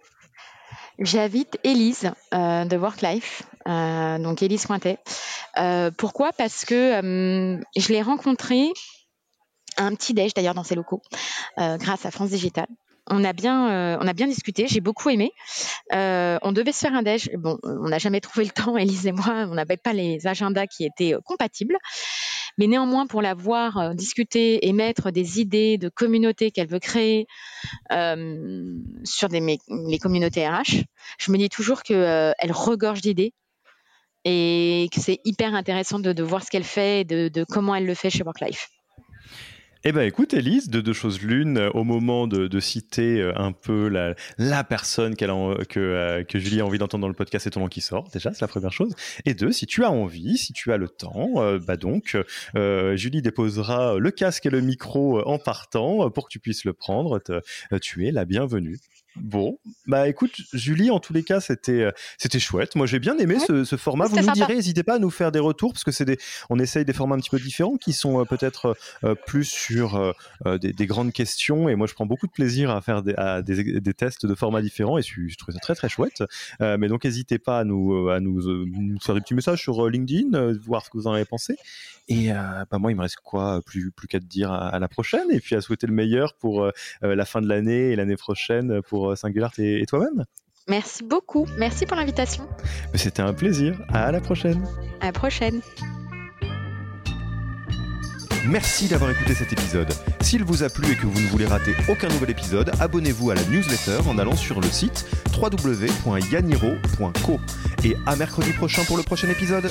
J'invite Elise euh, de Worklife, donc Elise Pointet. pourquoi? Parce que je l'ai rencontrée un petit déj d'ailleurs dans ces locaux, grâce à France Digital on a bien, euh, on a bien discuté. J'ai beaucoup aimé. Euh, on devait se faire un déj. Bon, on n'a jamais trouvé le temps, Elise et moi. On n'avait pas les agendas qui étaient euh, compatibles. Mais néanmoins, pour la voir discuter, émettre des idées de communautés qu'elle veut créer sur les communautés RH, je me dis toujours qu'elle regorge d'idées et que c'est hyper intéressant de, voir ce qu'elle fait et de, de comment elle le fait chez WorkLife. Eh ben écoute Elise, de deux choses l'une, euh, au moment de, citer euh, un peu la, la personne qu'elle que, euh, que Julie a envie d'entendre dans le podcast, c'est ton nom qui sort, déjà, c'est la première chose. Et deux, si tu as envie, si tu as le temps, bah donc Julie déposera le casque et le micro en partant pour que tu puisses le prendre. tu es la bienvenue. Bon, bah écoute, Julie, en tous les cas, c'était euh, c'était chouette. Moi, j'ai bien aimé ce, format. Vous nous direz, n'hésitez pas à nous faire des retours parce que c'est des, on essaye des formats un petit peu différents qui sont euh, peut-être euh, plus sur des, grandes questions. Et moi, je prends beaucoup de plaisir à faire des, des, tests de formats différents et je, trouve ça très très chouette. mais donc, n'hésitez pas à nous à nous, faire des petits messages sur LinkedIn, voir ce que vous en avez pensé. Et bah moi, il me reste quoi plus plus qu'à te dire à, la prochaine et puis à souhaiter le meilleur pour la fin de l'année et l'année prochaine pour euh, Singular et, toi-même. Merci beaucoup. Merci pour l'invitation. C'était un plaisir. À la prochaine. À la prochaine. Merci d'avoir écouté cet épisode. S'il vous a plu et que vous ne voulez rater aucun nouvel épisode, abonnez-vous à la newsletter en allant sur le site www.yaniro.co. Et à mercredi prochain pour le prochain épisode.